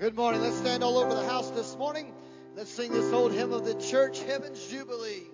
Good morning. Let's stand all over the house this morning. Let's sing this old hymn of the church, Heaven's Jubilee.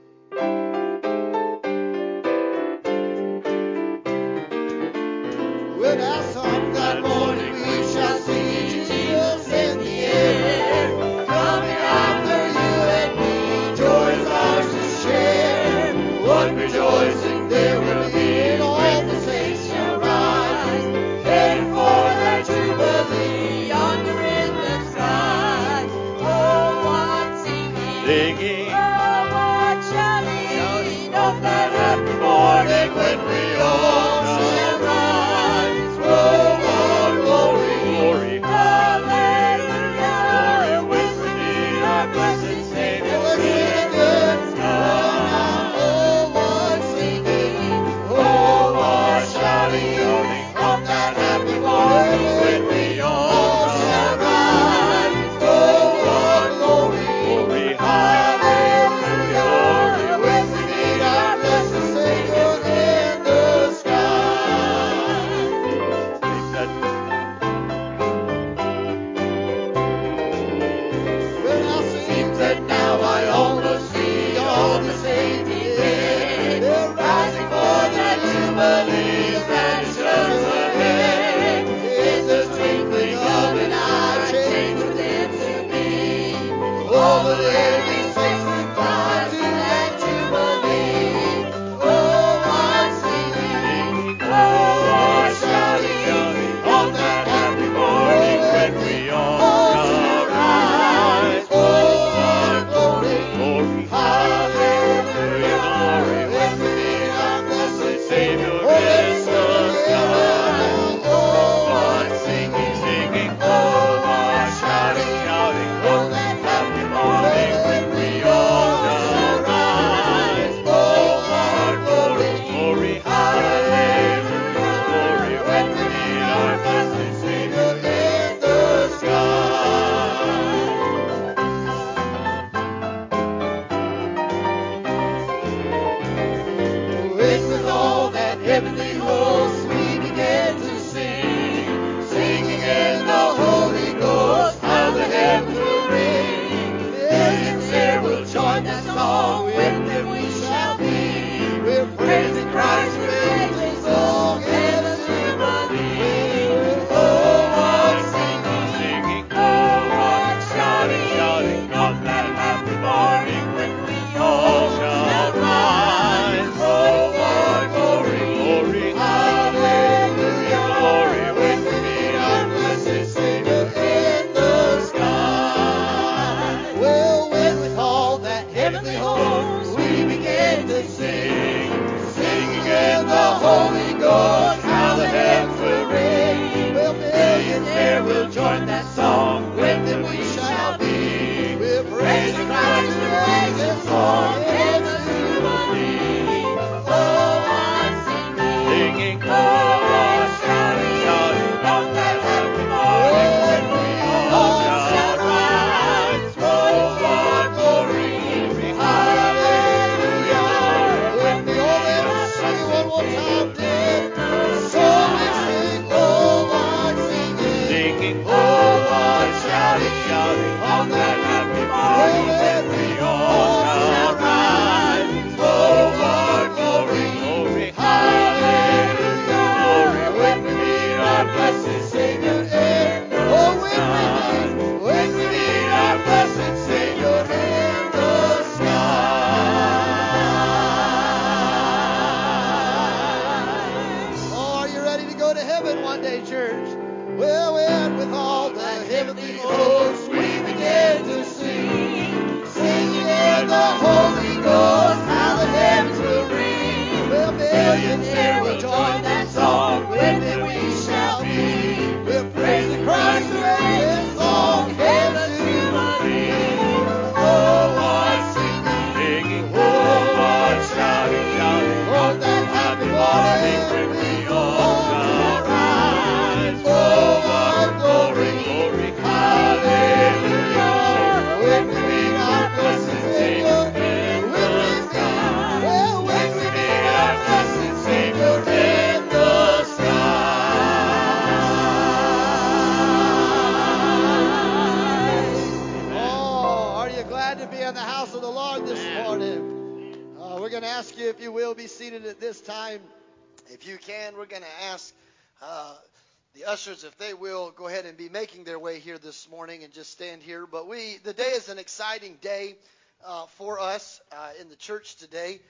Be making their way here this morning and just stand here. But we, the day is an exciting day uh, for us uh, in the church today.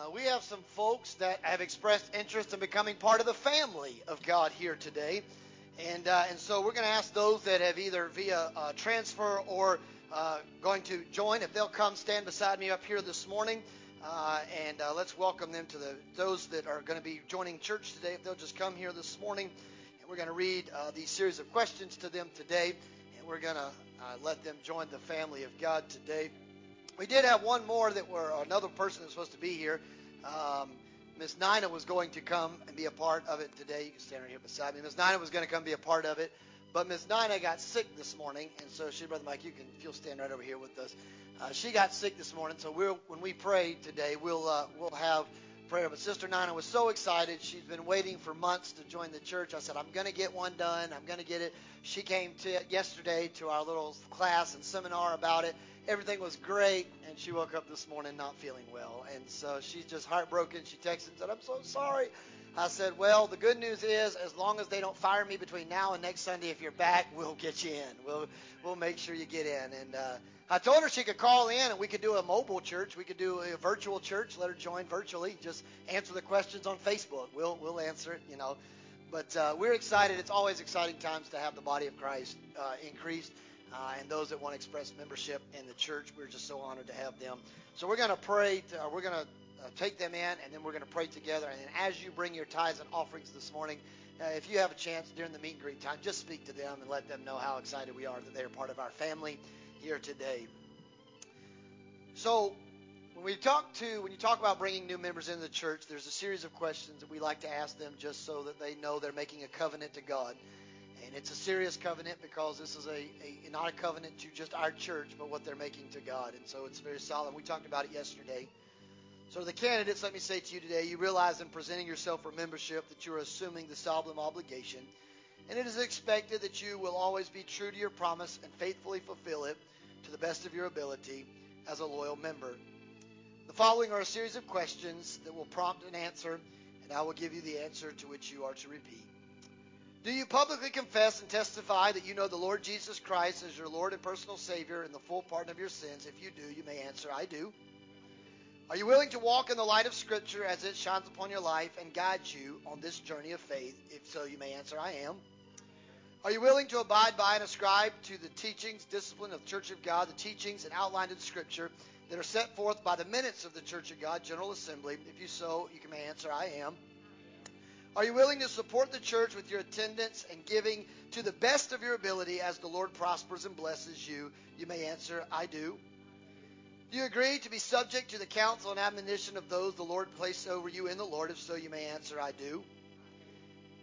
Uh, we have some folks that have expressed interest in becoming part of the family of God here today. And, uh, and so we're going to ask those that have either via uh, transfer or uh, going to join, if they'll come stand beside me up here this morning. And let's welcome them to the those that are going to be joining church today. If they'll just come here this morning, we're going to read uh, these series of questions to them today, and we're going to let them join the family of God today. We did have one more that were another person that's supposed to be here. Um, Miss Nina was going to come and be a part of it today. You can stand right here beside me. Miss Nina was going to come be a part of it, but Miss Nina got sick this morning, and so she, Brother Mike, you can you'll stand right over here with us. Uh, she got sick this morning, so we'll when we pray today, we'll uh, we'll have prayer. But Sister Nina was so excited; she's been waiting for months to join the church. I said, "I'm going to get one done. I'm going to get it." She came to yesterday to our little class and seminar about it. Everything was great, and she woke up this morning not feeling well, and so she's just heartbroken. She texted and said, "I'm so sorry." I said, well, the good news is, as long as they don't fire me between now and next Sunday, if you're back, we'll get you in. We'll we'll make sure you get in. And uh, I told her she could call in, and we could do a mobile church. We could do a virtual church. Let her join virtually. Just answer the questions on Facebook. We'll we'll answer it. You know. But uh, we're excited. It's always exciting times to have the body of Christ uh, increased. Uh, and those that want to express membership in the church, we're just so honored to have them. So we're going to pray. To, we're going to uh, take them in, and then we're going to pray together. And as you bring your tithes and offerings this morning, uh, if you have a chance during the meet and greet time, just speak to them and let them know how excited we are that they are part of our family here today. So, when we talk to when you talk about bringing new members into the church, there's a series of questions that we like to ask them just so that they know they're making a covenant to God. And it's a serious covenant because this is a, a not a covenant to just our church, but what they're making to God. And so it's very solid. We talked about it yesterday. So, the candidates, let me say to you today, you realize in presenting yourself for membership that you are assuming the solemn obligation, and it is expected that you will always be true to your promise and faithfully fulfill it to the best of your ability as a loyal member. The following are a series of questions that will prompt an answer, and I will give you the answer to which you are to repeat. Do you publicly confess and testify that you know the Lord Jesus Christ as your Lord and personal Savior and the full pardon of your sins? If you do, you may answer, I do. Are you willing to walk in the light of Scripture as it shines upon your life and guides you on this journey of faith? If so, you may answer, I am. Are you willing to abide by and ascribe to the teachings, discipline of the Church of God, the teachings and outlined in Scripture that are set forth by the minutes of the Church of God General Assembly? If you so, you may answer, I am. Are you willing to support the church with your attendance and giving to the best of your ability as the Lord prospers and blesses you? You may answer, I do. Do you agree to be subject to the counsel and admonition of those the Lord placed over you in the Lord? If so, you may answer, I do.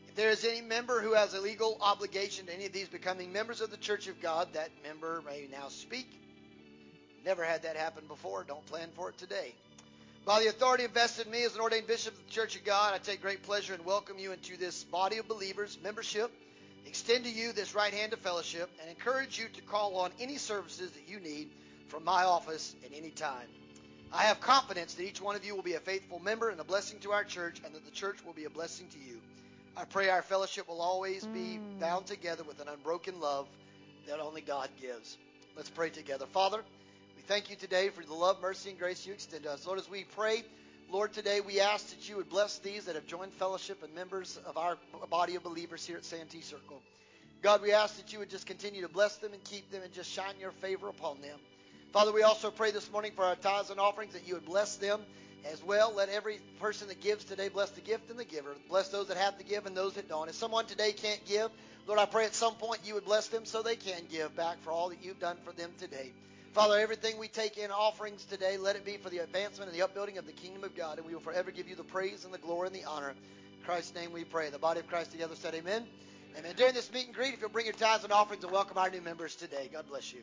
If there is any member who has a legal obligation to any of these becoming members of the Church of God, that member may now speak. Never had that happen before. Don't plan for it today. By the authority invested in me as an ordained bishop of the Church of God, I take great pleasure in welcome you into this body of believers, membership, extend to you this right hand of fellowship, and encourage you to call on any services that you need from my office at any time. I have confidence that each one of you will be a faithful member and a blessing to our church, and that the church will be a blessing to you. I pray our fellowship will always be hmm. bound together with an unbroken love that only God gives. Let's pray together. Father, we thank you today for the love, mercy, and grace you extend to us. Lord, as we pray, Lord, today we ask that you would bless these that have joined fellowship and members of our body of believers here at Santee Circle. God, we ask that you would just continue to bless them and keep them and just shine your favor upon them. Father, we also pray this morning for our tithes and offerings that you would bless them as well. Let every person that gives today bless the gift and the giver. Bless those that have to give and those that don't. If someone today can't give, Lord, I pray at some point you would bless them so they can give back for all that you've done for them today. Father, everything we take in offerings today, let it be for the advancement and the upbuilding of the kingdom of God, and we will forever give you the praise and the glory and the honor. In Christ's name we pray. The body of Christ together said amen. Amen. During this meet and greet, if you'll bring your tithes and offerings and welcome our new members today. God bless you.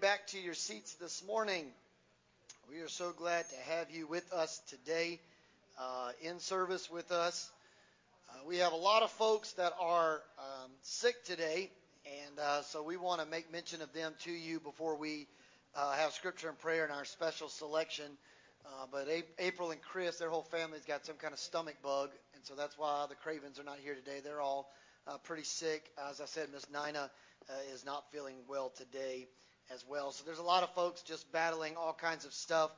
Back to your seats this morning, we are so glad to have you with us today, uh, in service with us. Uh, we have a lot of folks that are um, sick today, and uh, so we want to make mention of them to you before we uh, have scripture and prayer in our special selection. Uh, but A- April and Chris, their whole family's got some kind of stomach bug, and so that's why the Cravens are not here today. They're all uh, pretty sick. As I said, Miss Nina uh, is not feeling well today as well. So there's a lot of folks just battling all kinds of stuff.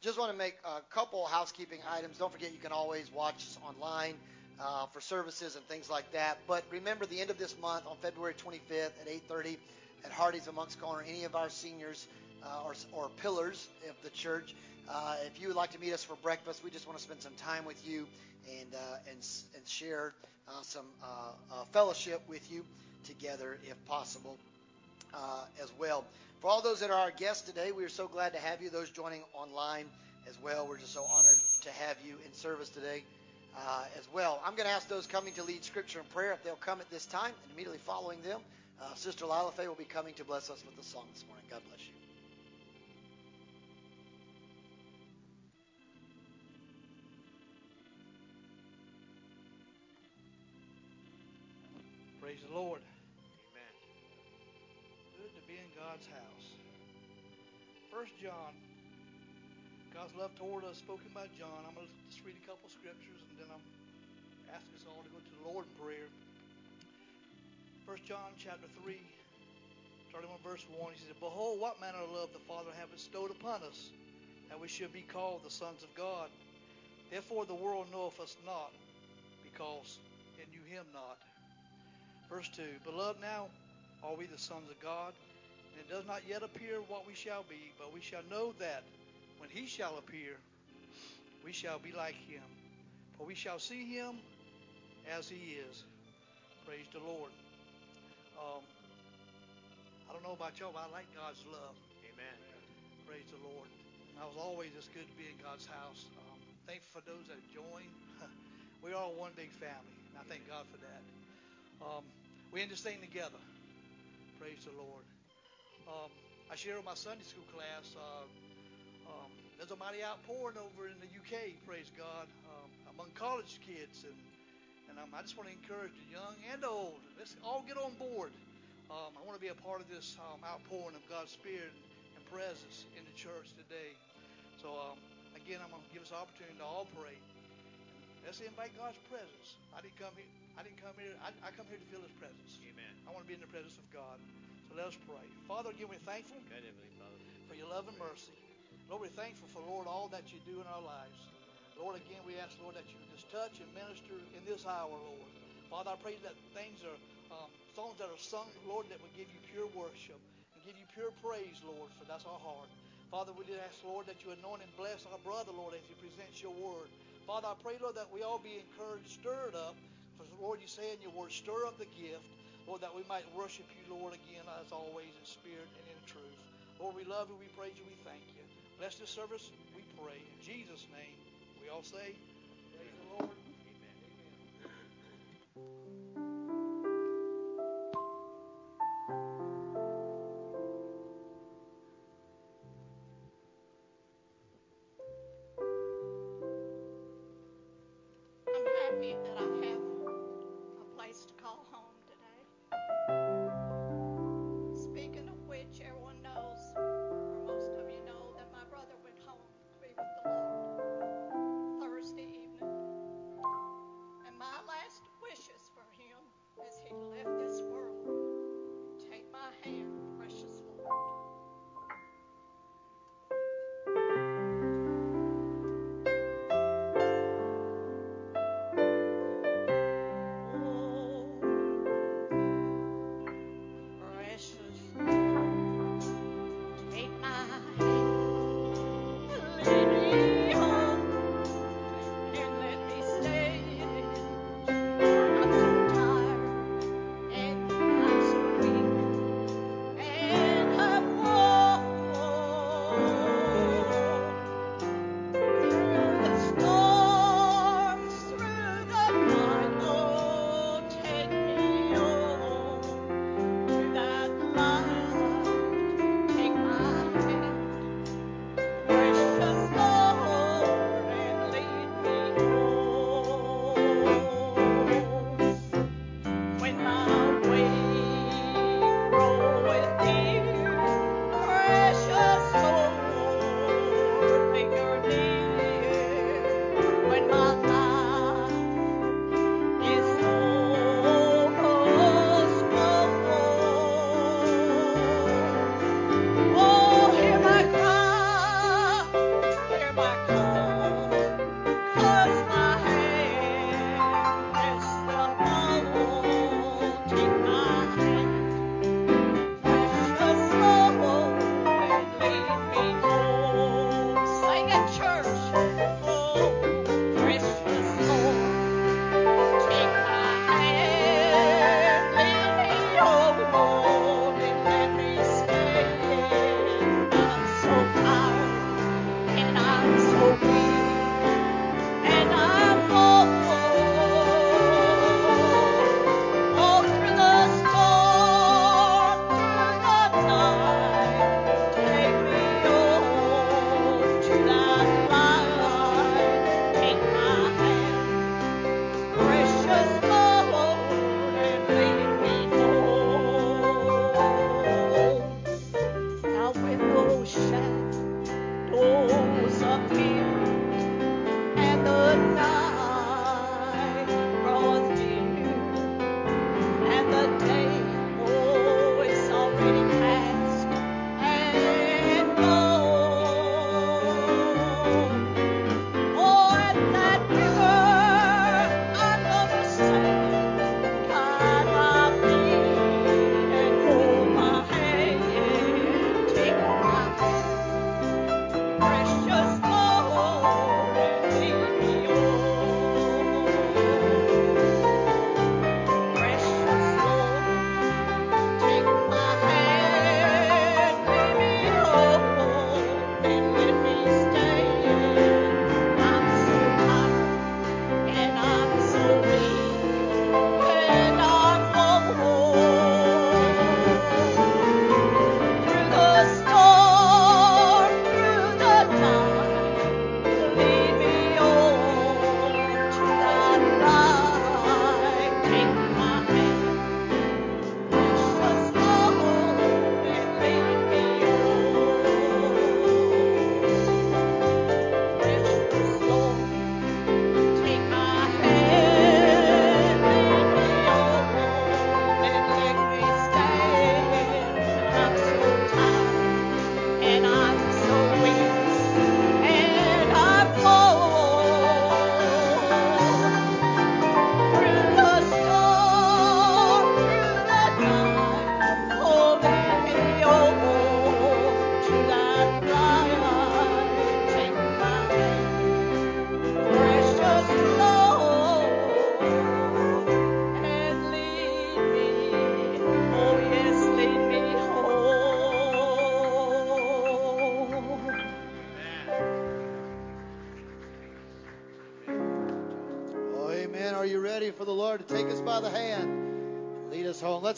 Just want to make a couple housekeeping items. Don't forget you can always watch us online uh, for services and things like that. But remember, the end of this month on February 25th at 8:30 at Hardee's Moncks Corner, any of our seniors uh, or, or pillars of the church. Uh, if you would like to meet us for breakfast, we just want to spend some time with you and uh, and and share uh, some uh, uh, fellowship with you together, if possible, uh, as well. For all those that are our guests today, we are so glad to have you. Those joining online as well, we're just so honored to have you in service today. Uh, as well, I'm going to ask those coming to lead scripture and prayer if they'll come at this time, and immediately following them, uh, Sister Lila Faye will be coming to bless us with the song this morning. God bless you. Praise the Lord. God's house. First John. God's love toward us, spoken by John. I'm going to just read a couple scriptures and then I'm ask us all to go to the Lord in prayer. First John chapter 3, starting on verse 1, he says, Behold, what manner of love the Father hath bestowed upon us, that we should be called the sons of God. Therefore the world knoweth us not, because it knew him not. Verse 2 Beloved, now are we the sons of God, and it does not yet appear what we shall be, but we shall know that when he shall appear, we shall be like him. For we shall see him as he is. Praise the Lord. Um, I don't know about y'all, but I like God's love. Amen. Praise the Lord. And I was always just good to be in God's house. Um, thankful for those that join. We're all one big family, and I thank God for that. Um, we in this thing together. Praise the Lord. Um, I share with my Sunday school class. Uh, um, there's a mighty outpouring over in the UK. Praise God, um, among college kids, and and um, I just want to encourage the young and the old. Let's all get on board. Um, I want to be a part of this um, outpouring of God's Spirit and, and presence in the church today. So um, again, I'm going to give us an opportunity to all pray. Let's invite God's presence. I didn't come here. I didn't come here. I, I come here to feel His presence. Amen. I want to be in the presence of God. So let us pray. Father, again, we're thankful God, for your love and mercy. Lord, we're thankful for, Lord, all that you do in our lives. Lord, again, we ask, Lord, that you just touch and minister in this hour, Lord. Father, I pray that things are, um, songs that are sung, Lord, that would give you pure worship and give you pure praise, Lord, for that's our heart. Father, we did ask, Lord, that you anoint and bless our brother, Lord, as he presents your word. Father, I pray, Lord, that we all be encouraged, stirred up. For, Lord, you say in your word, stir up the gift. Lord, that we might worship you, Lord, again, as always, in spirit and in truth. Lord, we love you, we praise you, we thank you. Bless this service, we pray. In Jesus' name, we all say, Praise the Lord. Amen. I'm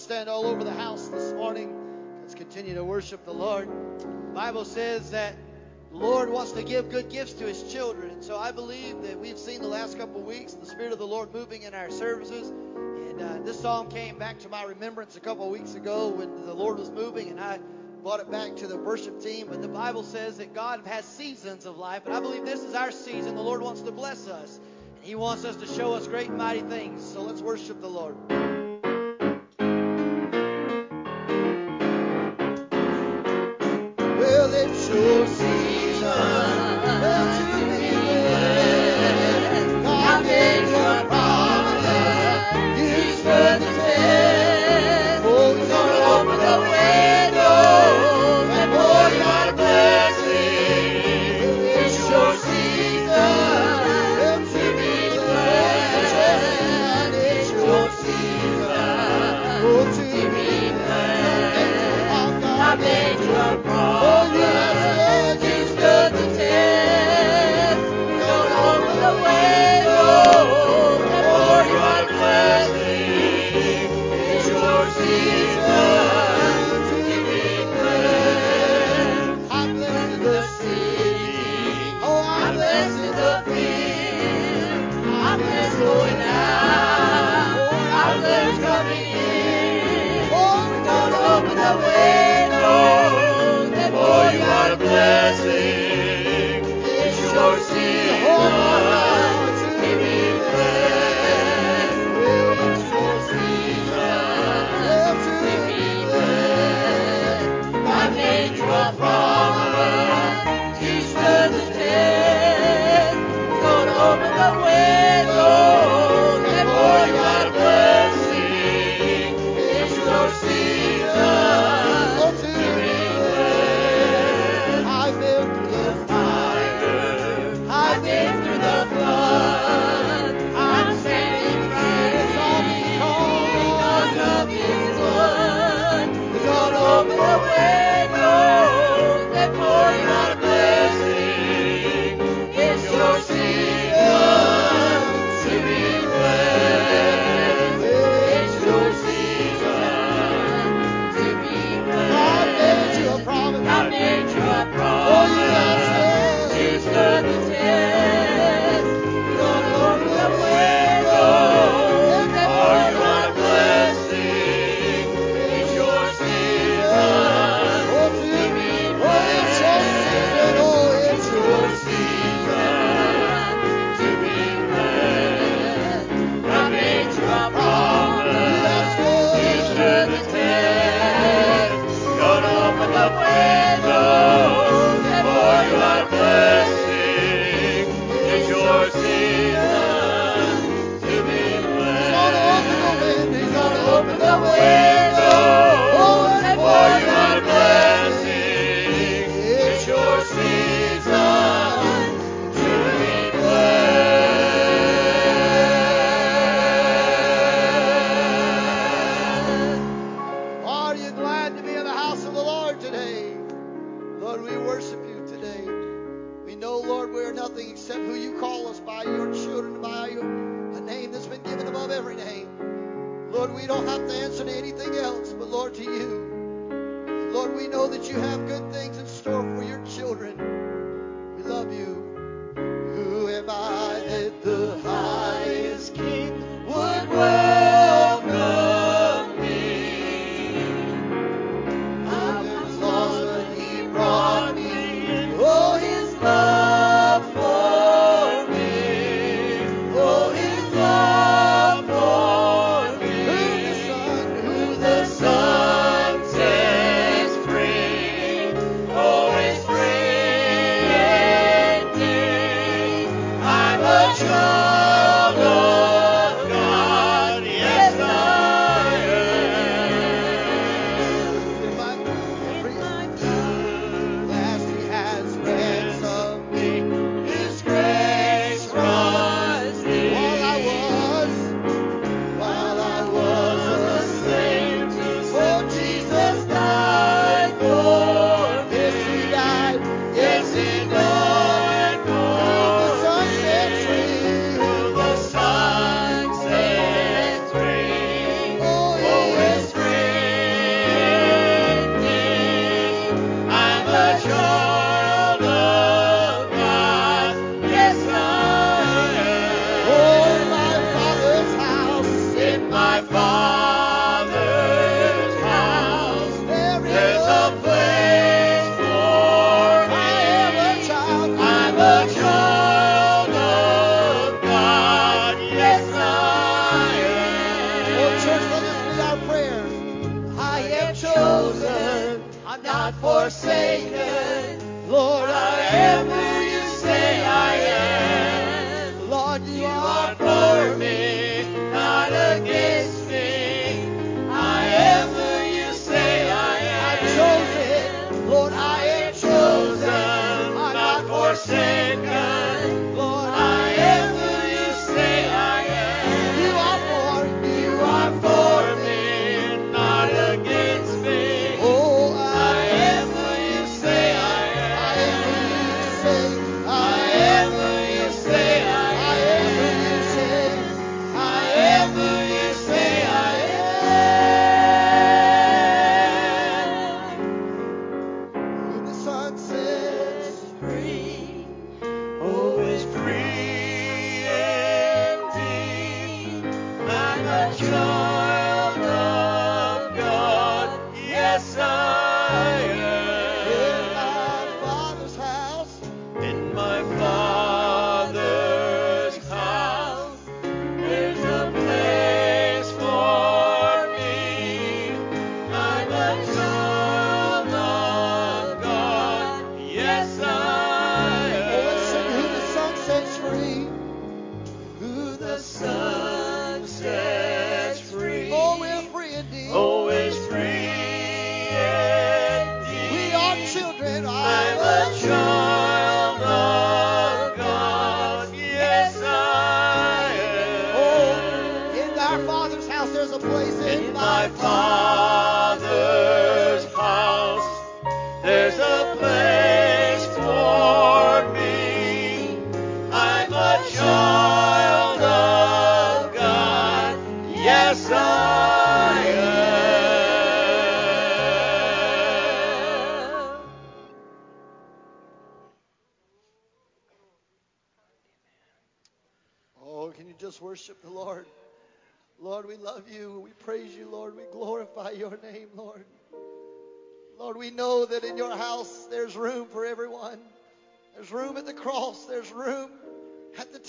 stand all over the house this morning. Let's continue to worship the Lord. The Bible says that the Lord wants to give good gifts to his children. And so I believe that we've seen the last couple of weeks the Spirit of the Lord moving in our services. And uh, this song came back to my remembrance a couple of weeks ago when the Lord was moving, and I brought it back to the worship team. But the Bible says that God has seasons of life, and I believe this is our season. The Lord wants to bless us, and He wants us to show us great and mighty things. So let's worship the Lord.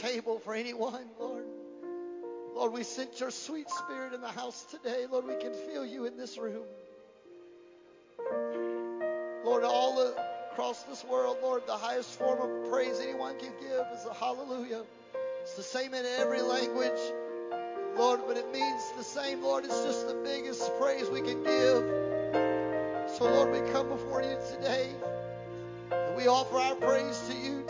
table for anyone, Lord. Lord, we sense your sweet spirit in the house today. Lord, we can feel you in this room. Lord, all across this world, Lord, the highest form of praise anyone can give is a hallelujah. It's the same in every language, Lord, but it means the same, Lord. It's just the biggest praise we can give. So, Lord, we come before you today. And we offer our praise to you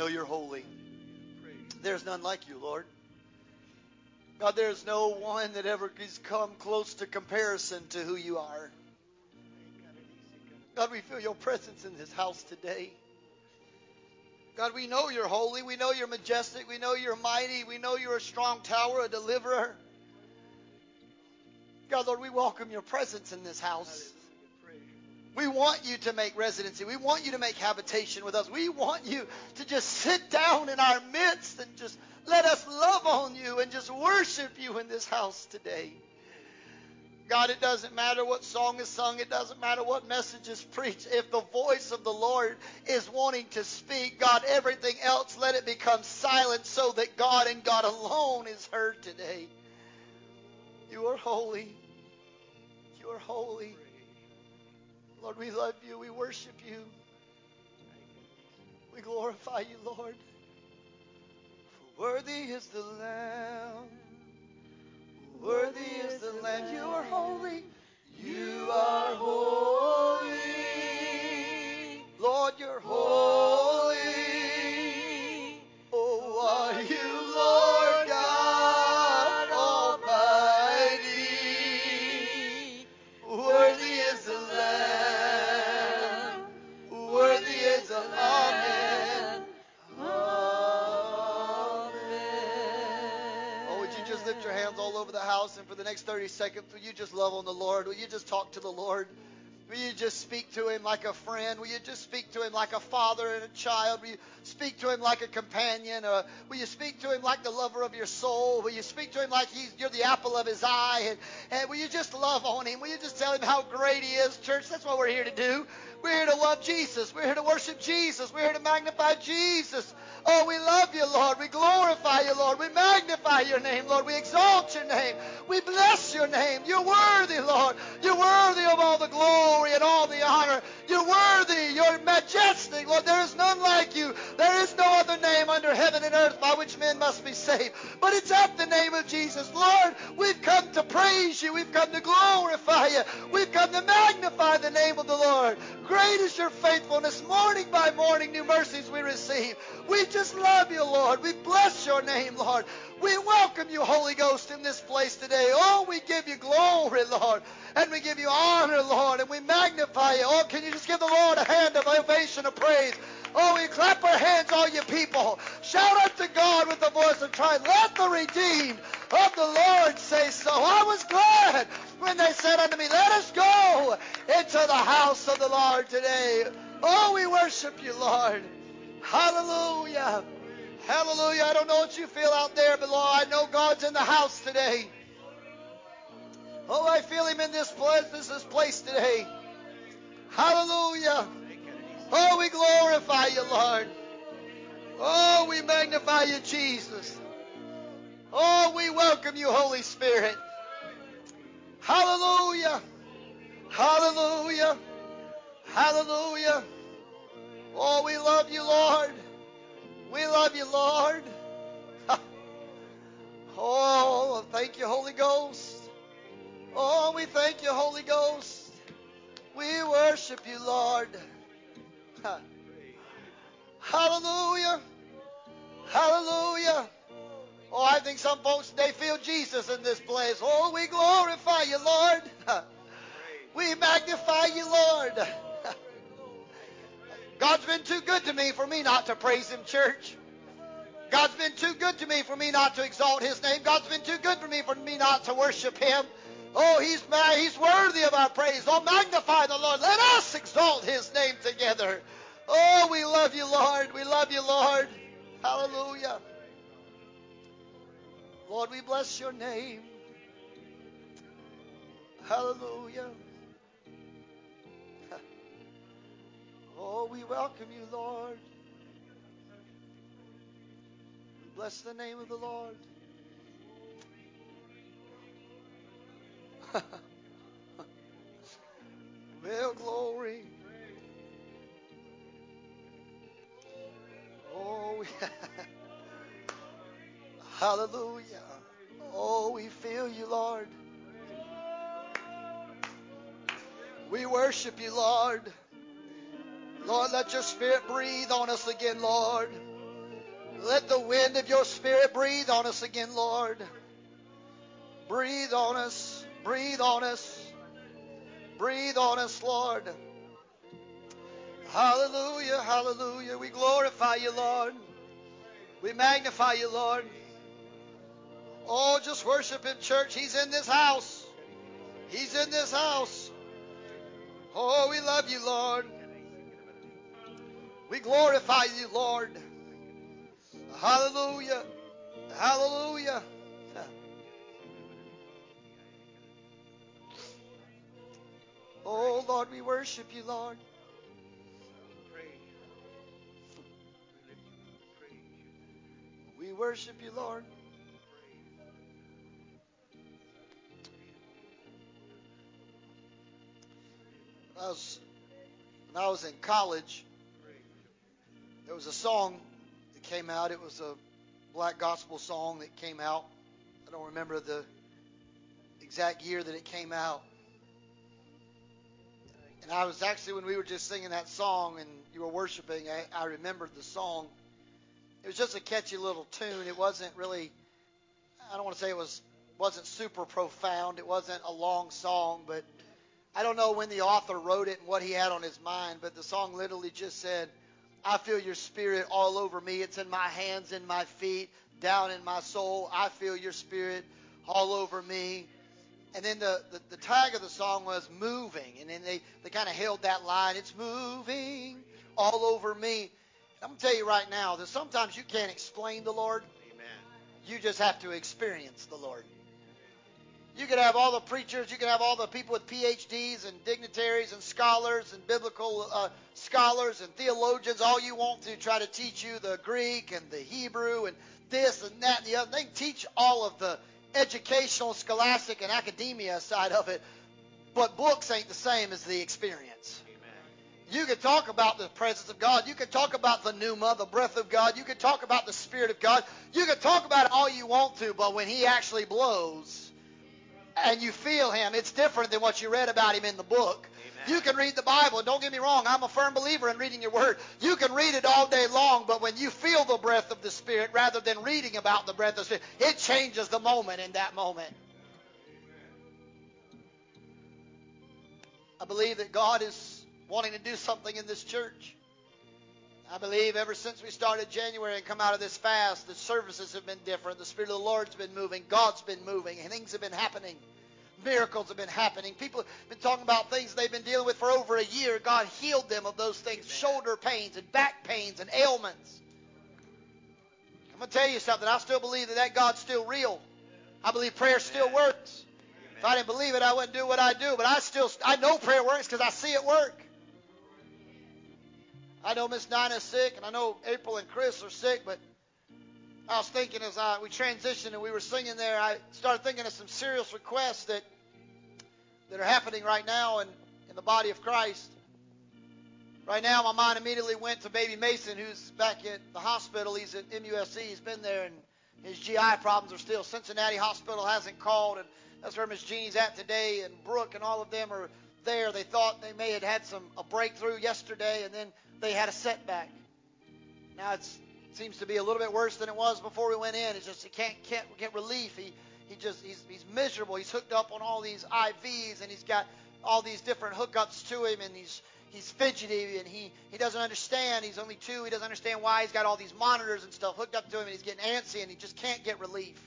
know you're holy. There's none like you, Lord. God, there's no one that ever has come close to comparison to who you are. God, we feel your presence in this house today. God, we know you're holy. We know you're majestic. We know you're mighty. We know you're a strong tower, a deliverer. God, Lord, we welcome your presence in this house. We want you to make residency. We want you to make habitation with us. We want you to just sit down in our midst and just let us love on you and just worship you in this house today. God, it doesn't matter what song is sung, it doesn't matter what message is preached. If the voice of the Lord is wanting to speak, God, everything else, let it become silent so that God and God alone is heard today. You are holy. You are holy. Lord, we love you. We worship you. We glorify you, Lord. For worthy is the Lamb. Worthy is the Lamb. You are holy. You are holy. Lord, you're holy. House and for the next 30 seconds, will you just love on the Lord? Will you just talk to the Lord? Will you just speak to him like a friend? Will you just speak to him like a father and a child? Will you speak to him like a companion? Or will you speak to him like the lover of your soul? Will you speak to him like he's you're the apple of his eye? And, and will you just love on him? Will you just tell him how great he is, church? That's what we're here to do. We're here to love Jesus. We're here to worship Jesus. We're here to magnify Jesus. Oh, we love you, Lord. We glorify you, Lord. We magnify your name, Lord. We exalt your name. We bless your name. You're worthy, Lord. You're worthy of all the glory and all the honor. You're worthy. You're majestic, Lord. There is none like you. There is no other name under heaven and earth by which men must be saved. But it's at the name of Jesus. Lord, we've come to praise you. We've come to glorify you. We've come to magnify the name of the Lord. Great is your faithfulness. Morning by morning, new mercies we receive. We just love you, Lord. We bless your name, Lord. We welcome you, Holy Ghost, in this place today. Oh, we give you glory, Lord. And we give you honor, Lord. And we magnify you. Oh, can you just give the Lord a hand of ovation of praise? Oh, we clap our hands, all you people. Shout unto God with the voice of triumph. Let the redeemed of the Lord say so. I was glad when they said unto me, Let us go into the house of the Lord today. Oh, we worship you, Lord. Hallelujah. Hallelujah. I don't know what you feel out there, but Lord, I know God's in the house today. Oh, I feel him in this place, this, place today. Hallelujah. Oh, we glorify you, Lord. Oh, we magnify you, Jesus. Oh, we welcome you, Holy Spirit. Hallelujah. Hallelujah. Hallelujah. Oh, we love you, Lord. We love you, Lord. Oh, thank you, Holy Ghost. Oh, we thank you, Holy Ghost. We worship you, Lord. Hallelujah. Hallelujah. Oh, I think some folks today feel Jesus in this place. Oh, we glorify you, Lord. We magnify you, Lord. God's been too good to me for me not to praise Him, church. God's been too good to me for me not to exalt His name. God's been too good for me for me not to worship Him. Oh, He's He's worthy of our praise. Oh, magnify the Lord. Let us exalt His name together. Oh, we love you, Lord. We love you, Lord. Hallelujah. Lord, we bless your name. Hallelujah. Oh, we welcome you, Lord. We bless the name of the Lord. well, glory. Oh, hallelujah. Oh, we feel you, Lord. We worship you, Lord. Lord, let your spirit breathe on us again, Lord. Let the wind of your spirit breathe on us again, Lord. Breathe on us. Breathe on us. Breathe on us, Lord. Hallelujah, hallelujah. We glorify you, Lord. We magnify you, Lord. Oh, just worship him, church. He's in this house. He's in this house. Oh, we love you, Lord. We glorify you, Lord. Hallelujah. Hallelujah. Oh, Lord, we worship you, Lord. We worship you, Lord. When I was, when I was in college, was a song that came out. It was a black gospel song that came out. I don't remember the exact year that it came out. And I was actually, when we were just singing that song and you were worshiping, I, I remembered the song. It was just a catchy little tune. It wasn't really, I don't want to say it was, wasn't super profound. It wasn't a long song, but I don't know when the author wrote it and what he had on his mind, but the song literally just said, I feel your spirit all over me. It's in my hands, in my feet, down in my soul. I feel your spirit all over me. And then the, the, the tag of the song was moving. And then they, they kind of held that line. It's moving all over me. I'm going to tell you right now that sometimes you can't explain the Lord. Amen. You just have to experience the Lord. You could have all the preachers, you could have all the people with PhDs and dignitaries and scholars and biblical uh, scholars and theologians, all you want to try to teach you the Greek and the Hebrew and this and that and the other. They can teach all of the educational, scholastic, and academia side of it, but books ain't the same as the experience. You could talk about the presence of God. You could talk about the pneuma, the breath of God. You could talk about the Spirit of God. You could talk about it all you want to, but when He actually blows and you feel Him, it's different than what you read about Him in the book. You can read the Bible, don't get me wrong, I'm a firm believer in reading your Word. You can read it all day long, but when you feel the breath of the Spirit rather than reading about the breath of the Spirit, it changes the moment in that moment. I believe that God is wanting to do something in this church. I believe ever since we started January and come out of this fast, the services have been different. The Spirit of the Lord's been moving. God's been moving. And things have been happening. Miracles have been happening. People have been talking about things they've been dealing with for over a year. God healed them of those things shoulder pains and back pains and ailments. I'm going to tell you something. I still believe that that God's still real. I believe prayer still works. If I didn't believe it, I wouldn't do what I do. But I still, I know prayer works because I see it work. I know Miss Nina's sick, and I know April and Chris are sick, but I was thinking as I, we transitioned and we were singing there, I started thinking of some serious requests that that are happening right now in, in the body of Christ. Right now, my mind immediately went to baby Mason, who's back at the hospital. He's at MUSC. He's been there, and his GI problems are still. Cincinnati Hospital hasn't called, and that's where Miss Jeannie's at today, and Brooke and all of them are there. They thought they may have had some a breakthrough yesterday, and then they had a setback. Now it's seems to be a little bit worse than it was before we went in. It's just he can't can't get relief. He he just he's he's miserable. He's hooked up on all these IVs and he's got all these different hookups to him and he's he's fidgety and he he doesn't understand. He's only two. He doesn't understand why he's got all these monitors and stuff hooked up to him and he's getting antsy and he just can't get relief.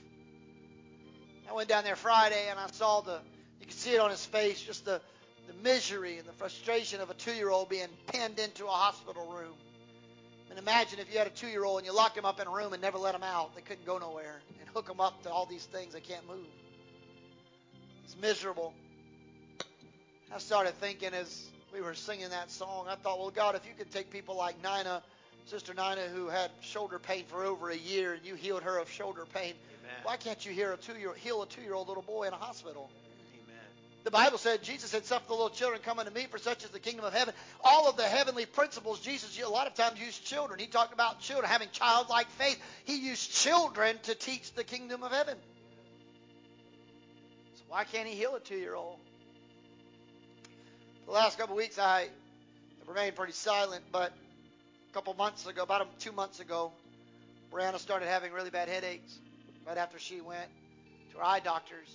I went down there Friday and I saw the you could see it on his face just the the misery and the frustration of a two-year-old being pinned into a hospital room. And imagine if you had a two-year-old and you locked him up in a room and never let him out. They couldn't go nowhere and hook him up to all these things. They can't move. It's miserable. I started thinking as we were singing that song, I thought, well, God, if you could take people like Nina, Sister Nina, who had shoulder pain for over a year, and you healed her of shoulder pain, Amen. why can't you heal a heal a two-year-old little boy in a hospital? The Bible said, Jesus said, Suffer the little children come unto me, for such is the kingdom of heaven. All of the heavenly principles, Jesus a lot of times used children. He talked about children having childlike faith. He used children to teach the kingdom of heaven. So why can't he heal a two year old? The last couple of weeks I remained pretty silent, but a couple months ago, about two months ago, Brianna started having really bad headaches right after she went to her eye doctors.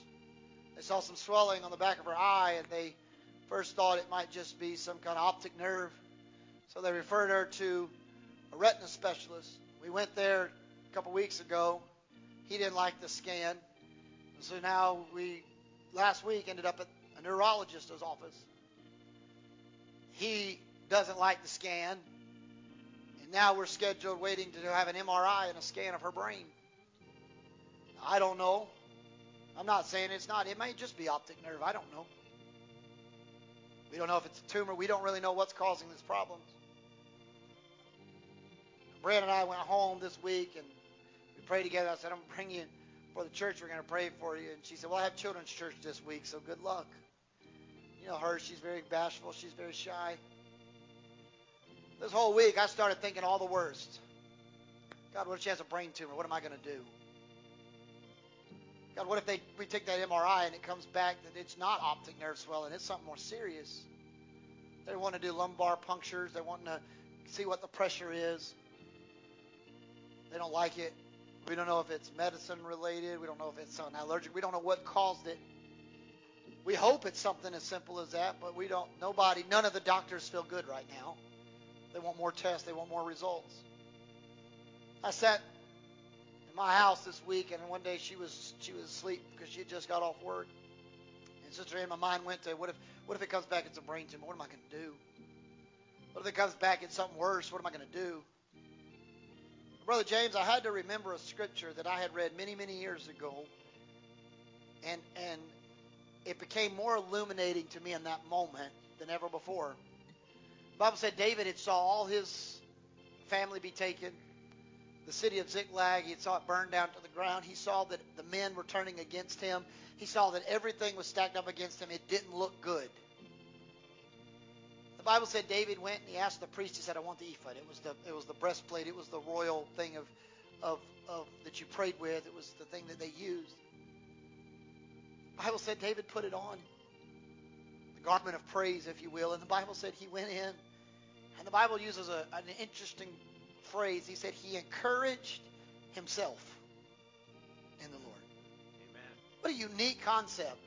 They saw some swelling on the back of her eye, and they first thought it might just be some kind of optic nerve. So they referred her to a retina specialist. We went there a couple weeks ago. He didn't like the scan. So now we, last week, ended up at a neurologist's office. He doesn't like the scan. And now we're scheduled waiting to have an MRI and a scan of her brain. I don't know. I'm not saying it's not. It may just be optic nerve. I don't know. We don't know if it's a tumor. We don't really know what's causing these problems. Brandon and I went home this week and we prayed together. I said, I'm going to bring you for the church. We're going to pray for you. And she said, Well, I have children's church this week, so good luck. You know her. She's very bashful. She's very shy. This whole week, I started thinking all the worst. God, what if she has a brain tumor? What am I going to do? God, what if they we take that MRI and it comes back that it's not optic nerve swelling, it's something more serious? They want to do lumbar punctures. They want to see what the pressure is. They don't like it. We don't know if it's medicine related. We don't know if it's an allergic. We don't know what caused it. We hope it's something as simple as that, but we don't. Nobody, none of the doctors feel good right now. They want more tests. They want more results. I sat my house this week, and one day she was she was asleep because she had just got off work. And Sister Ann, my mind went to what if what if it comes back it's a brain tumor? What am I going to do? What if it comes back it's something worse? What am I going to do? Brother James, I had to remember a scripture that I had read many many years ago, and and it became more illuminating to me in that moment than ever before. The Bible said David had saw all his family be taken the city of Ziklag. He saw it burned down to the ground. He saw that the men were turning against him. He saw that everything was stacked up against him. It didn't look good. The Bible said David went and he asked the priest. He said, "I want the ephod. It was the it was the breastplate. It was the royal thing of of of that you prayed with. It was the thing that they used." The Bible said David put it on, the garment of praise, if you will. And the Bible said he went in, and the Bible uses a, an interesting phrase. He said he encouraged himself in the Lord. Amen. What a unique concept.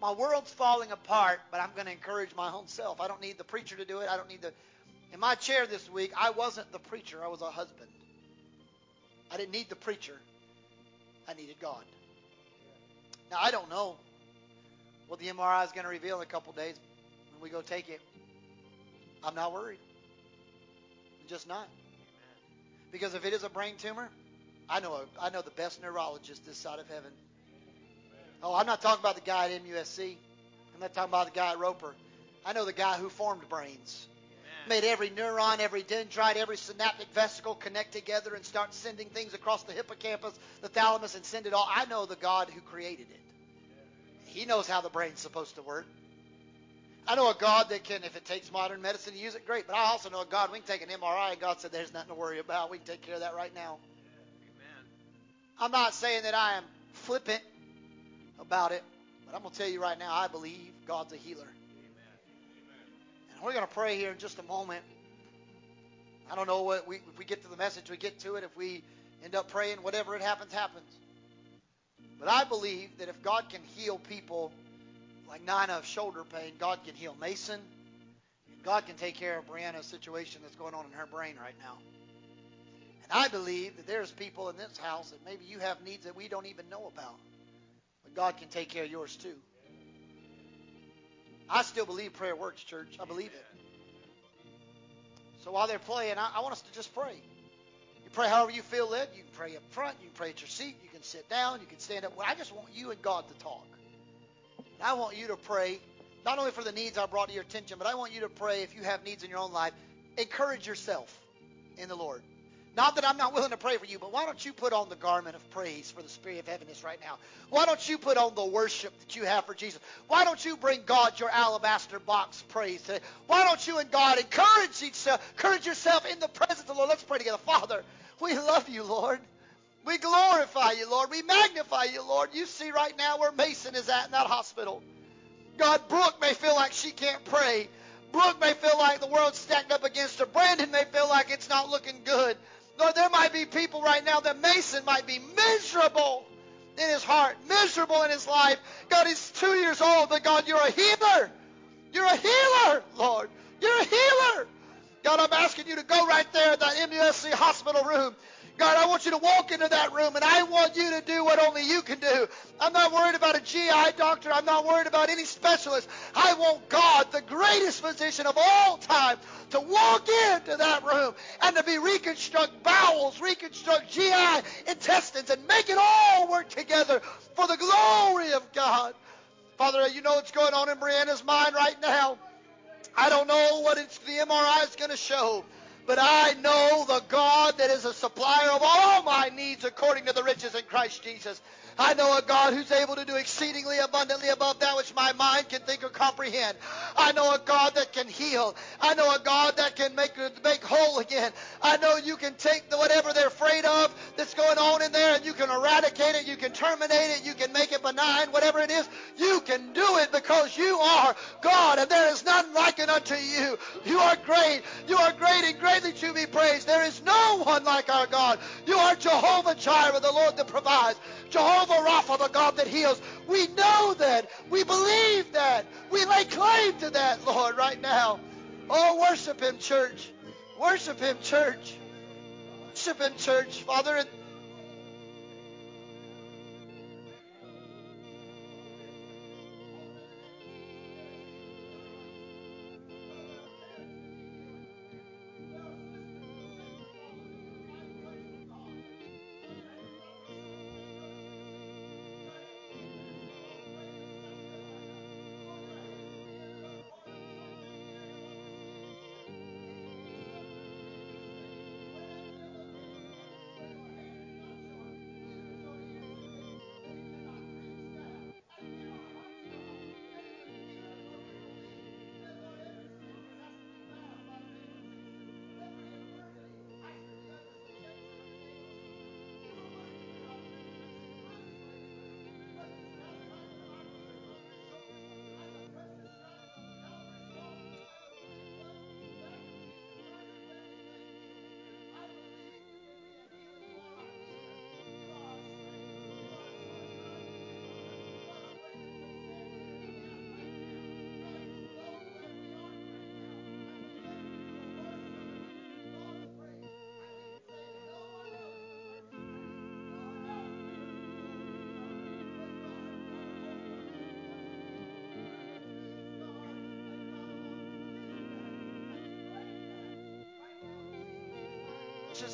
My world's falling apart, but I'm going to encourage my own self. I don't need the preacher to do it. I don't need the. In my chair this week, I wasn't the preacher. I was a husband. I didn't need the preacher. I needed God. Now I don't know what the MRI is going to reveal in a couple days when we go take it. I'm not worried. I'm just not. Because if it is a brain tumor, I know a, I know the best neurologist this side of heaven. Oh, I'm not talking about the guy at MUSC. I'm not talking about the guy at Roper. I know the guy who formed brains. Made every neuron, every dendrite, every synaptic vesicle connect together and start sending things across the hippocampus, the thalamus, and send it all. I know the God who created it. He knows how the brain's supposed to work. I know a God that can, if it takes modern medicine to use it, great. But I also know a God, we can take an MRI, and God said, there's nothing to worry about. We can take care of that right now. Amen. I'm not saying that I am flippant about it, but I'm going to tell you right now, I believe God's a healer. Amen. And we're going to pray here in just a moment. I don't know what we if we get to the message, we get to it. If we end up praying, whatever it happens, happens. But I believe that if God can heal people like Nina of shoulder pain, God can heal Mason. God can take care of Brianna's situation that's going on in her brain right now. And I believe that there's people in this house that maybe you have needs that we don't even know about. But God can take care of yours too. I still believe prayer works, church. I believe it. So while they're playing, I, I want us to just pray. You pray however you feel led. You can pray up front. You can pray at your seat. You can sit down. You can stand up. Well, I just want you and God to talk. I want you to pray, not only for the needs I brought to your attention, but I want you to pray if you have needs in your own life. Encourage yourself in the Lord. Not that I'm not willing to pray for you, but why don't you put on the garment of praise for the Spirit of heaviness right now? Why don't you put on the worship that you have for Jesus? Why don't you bring God your alabaster box praise today? Why don't you and God encourage each encourage yourself in the presence of the Lord? Let's pray together. Father, we love you, Lord. We glorify you, Lord. We magnify you, Lord. You see right now where Mason is at in that hospital. God, Brooke may feel like she can't pray. Brooke may feel like the world's stacked up against her. Brandon may feel like it's not looking good. Lord, there might be people right now that Mason might be miserable in his heart, miserable in his life. God, he's two years old, but God, you're a healer. You're a healer, Lord. You're a healer. God, I'm asking you to go right there in that MUSC hospital room God, I want you to walk into that room and I want you to do what only you can do. I'm not worried about a GI doctor. I'm not worried about any specialist. I want God, the greatest physician of all time, to walk into that room and to be reconstruct bowels, reconstruct GI intestines, and make it all work together for the glory of God. Father, you know what's going on in Brianna's mind right now. I don't know what the MRI is going to show. But I know the God that is a supplier of all my needs according to the riches in Christ Jesus. I know a God who's able to do exceedingly abundantly above that which my mind can think or comprehend. I know a God that can heal. I know a God that can make make whole again. I know you can take whatever they're afraid of that's going on in there and you can eradicate it, you can terminate it, you can make it benign, whatever it is. You can do it because you are God and there is none like it unto you. You are great. You are great and greatly to be praised. There is no one like our God. You are Jehovah Jireh, the Lord that provides. Jehovah Rapha, the God that heals. We know that. We believe that. We lay claim to that, Lord, right now. Oh, worship Him, church. Worship Him, church. Worship Him, church. Father,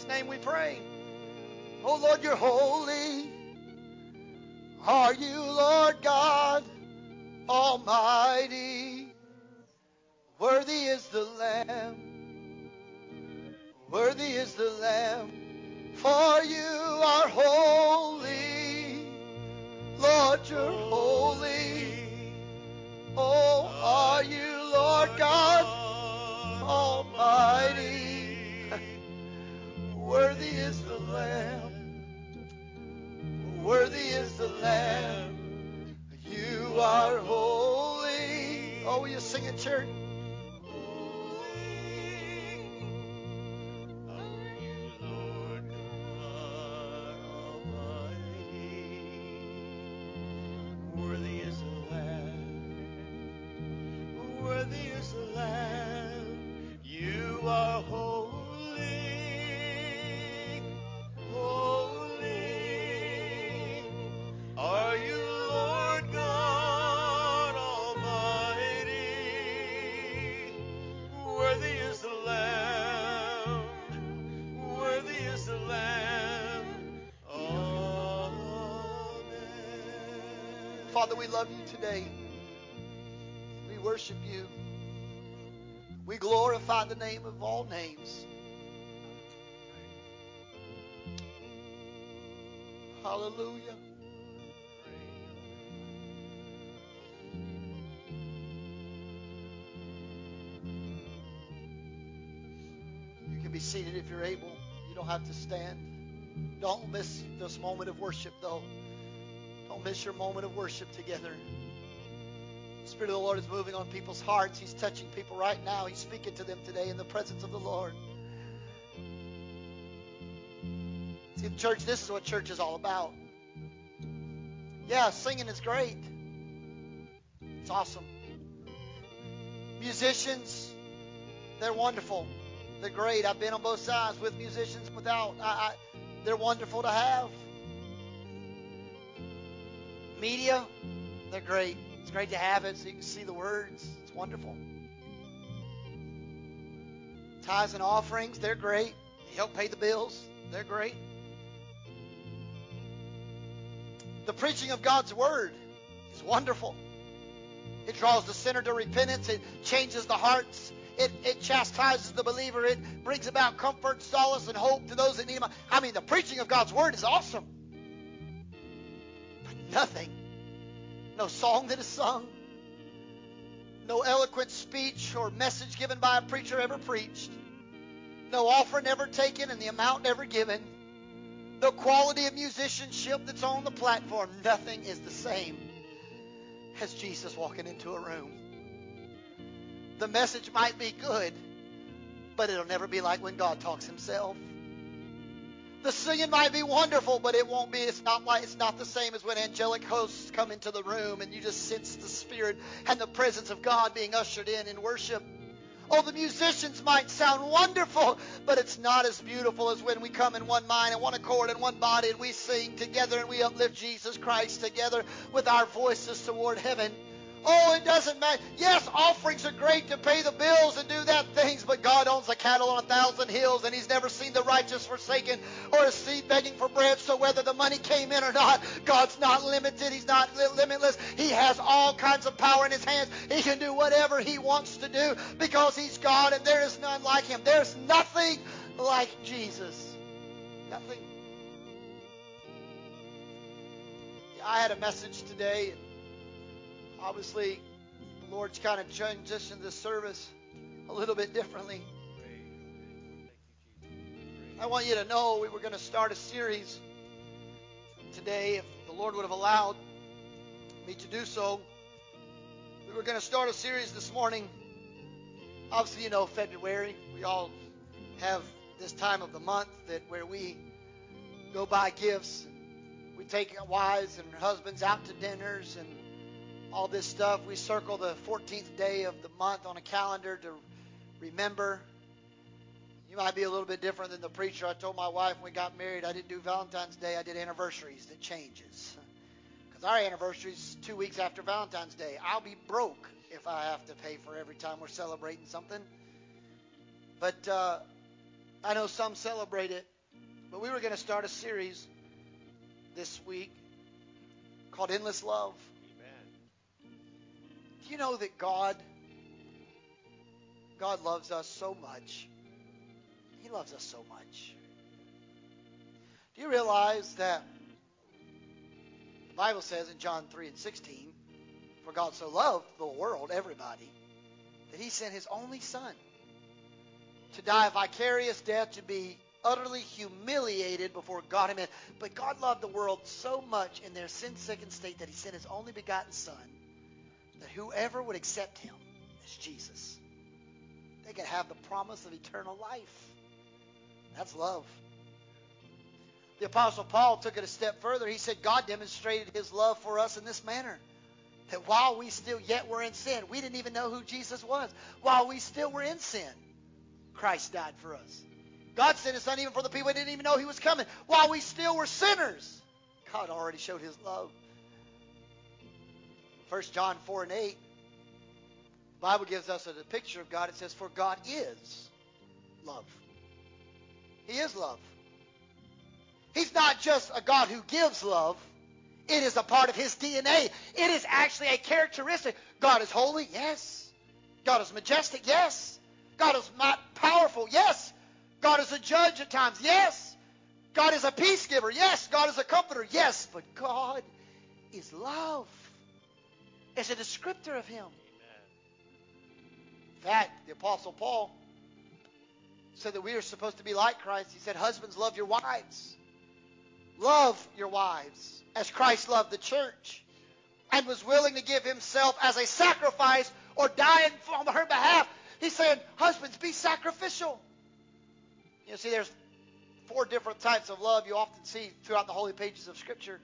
Jesus' name we pray. Oh Lord, you're holy. Are you, Lord God Almighty? Worthy is the Lamb. Worthy is the Lamb. Today. We worship you. We glorify the name of all names. Hallelujah. You can be seated if you're able. You don't have to stand. Don't miss this moment of worship, though. Don't miss your moment of worship together. Spirit of the Lord is moving on people's hearts. He's touching people right now. He's speaking to them today in the presence of the Lord. See, the church, this is what church is all about. Yeah, singing is great. It's awesome. Musicians, they're wonderful. They're great. I've been on both sides with musicians, without. I, I, they're wonderful to have. Media, they're great. Great to have it so you can see the words. It's wonderful. Tithes and offerings, they're great. They help pay the bills. They're great. The preaching of God's word is wonderful. It draws the sinner to repentance. It changes the hearts. It, it chastises the believer. It brings about comfort, solace, and hope to those that need Him. I mean, the preaching of God's word is awesome. But nothing, no song that is sung, no eloquent speech or message given by a preacher ever preached, no offering ever taken and the amount never given, no quality of musicianship that's on the platform. Nothing is the same as Jesus walking into a room. The message might be good, but it'll never be like when God talks himself. The singing might be wonderful, but it won't be. It's not like it's not the same as when angelic hosts come into the room and you just sense the spirit and the presence of God being ushered in in worship. Oh, the musicians might sound wonderful, but it's not as beautiful as when we come in one mind and one accord and one body and we sing together and we uplift Jesus Christ together with our voices toward heaven. Oh, it doesn't matter. Yes, offerings are great to pay the bills and do that things, but God owns the cattle on a thousand hills, and He's never seen the righteous forsaken or a seed begging for bread. So whether the money came in or not, God's not limited. He's not limitless. He has all kinds of power in His hands. He can do whatever He wants to do because He's God, and there is none like Him. There's nothing like Jesus. Nothing. I had a message today obviously the Lord's kind of transitioned this service a little bit differently. I want you to know we were going to start a series today if the Lord would have allowed me to do so. We were going to start a series this morning. Obviously, you know, February. We all have this time of the month that where we go buy gifts. We take wives and husbands out to dinners and all this stuff. We circle the 14th day of the month on a calendar to remember. You might be a little bit different than the preacher. I told my wife when we got married, I didn't do Valentine's Day, I did anniversaries. That changes. Because our anniversary is two weeks after Valentine's Day. I'll be broke if I have to pay for every time we're celebrating something. But uh, I know some celebrate it. But we were going to start a series this week called Endless Love. You know that God God loves us so much? He loves us so much. Do you realize that the Bible says in John 3 and 16, for God so loved the world, everybody, that he sent his only son to die a vicarious death, to be utterly humiliated before God and. But God loved the world so much in their sin-sickened state that he sent his only begotten son that whoever would accept him as Jesus, they could have the promise of eternal life. That's love. The Apostle Paul took it a step further. He said God demonstrated his love for us in this manner. That while we still yet were in sin, we didn't even know who Jesus was. While we still were in sin, Christ died for us. God sent his son even for the people who didn't even know he was coming. While we still were sinners, God already showed his love. 1 John 4 and 8, the Bible gives us a picture of God. It says, For God is love. He is love. He's not just a God who gives love. It is a part of his DNA. It is actually a characteristic. God is holy, yes. God is majestic, yes. God is powerful, yes. God is a judge at times, yes. God is a peace giver, yes. God is a comforter, yes. But God is love. It's a descriptor of him. Amen. In fact, the Apostle Paul said that we are supposed to be like Christ. He said, Husbands, love your wives. Love your wives as Christ loved the church and was willing to give himself as a sacrifice or die on her behalf. He's saying, Husbands, be sacrificial. You see, there's four different types of love you often see throughout the holy pages of Scripture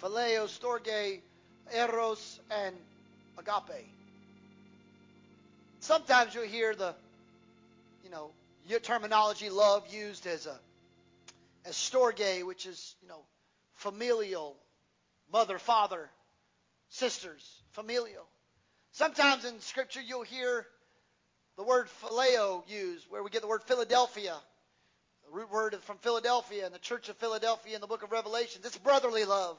phileo, storge, eros, and agape. Sometimes you'll hear the, you know, your terminology love used as a as storge, which is, you know, familial, mother, father, sisters, familial. Sometimes in Scripture you'll hear the word phileo used, where we get the word Philadelphia, the root word is from Philadelphia and the church of Philadelphia in the book of Revelations. It's brotherly love.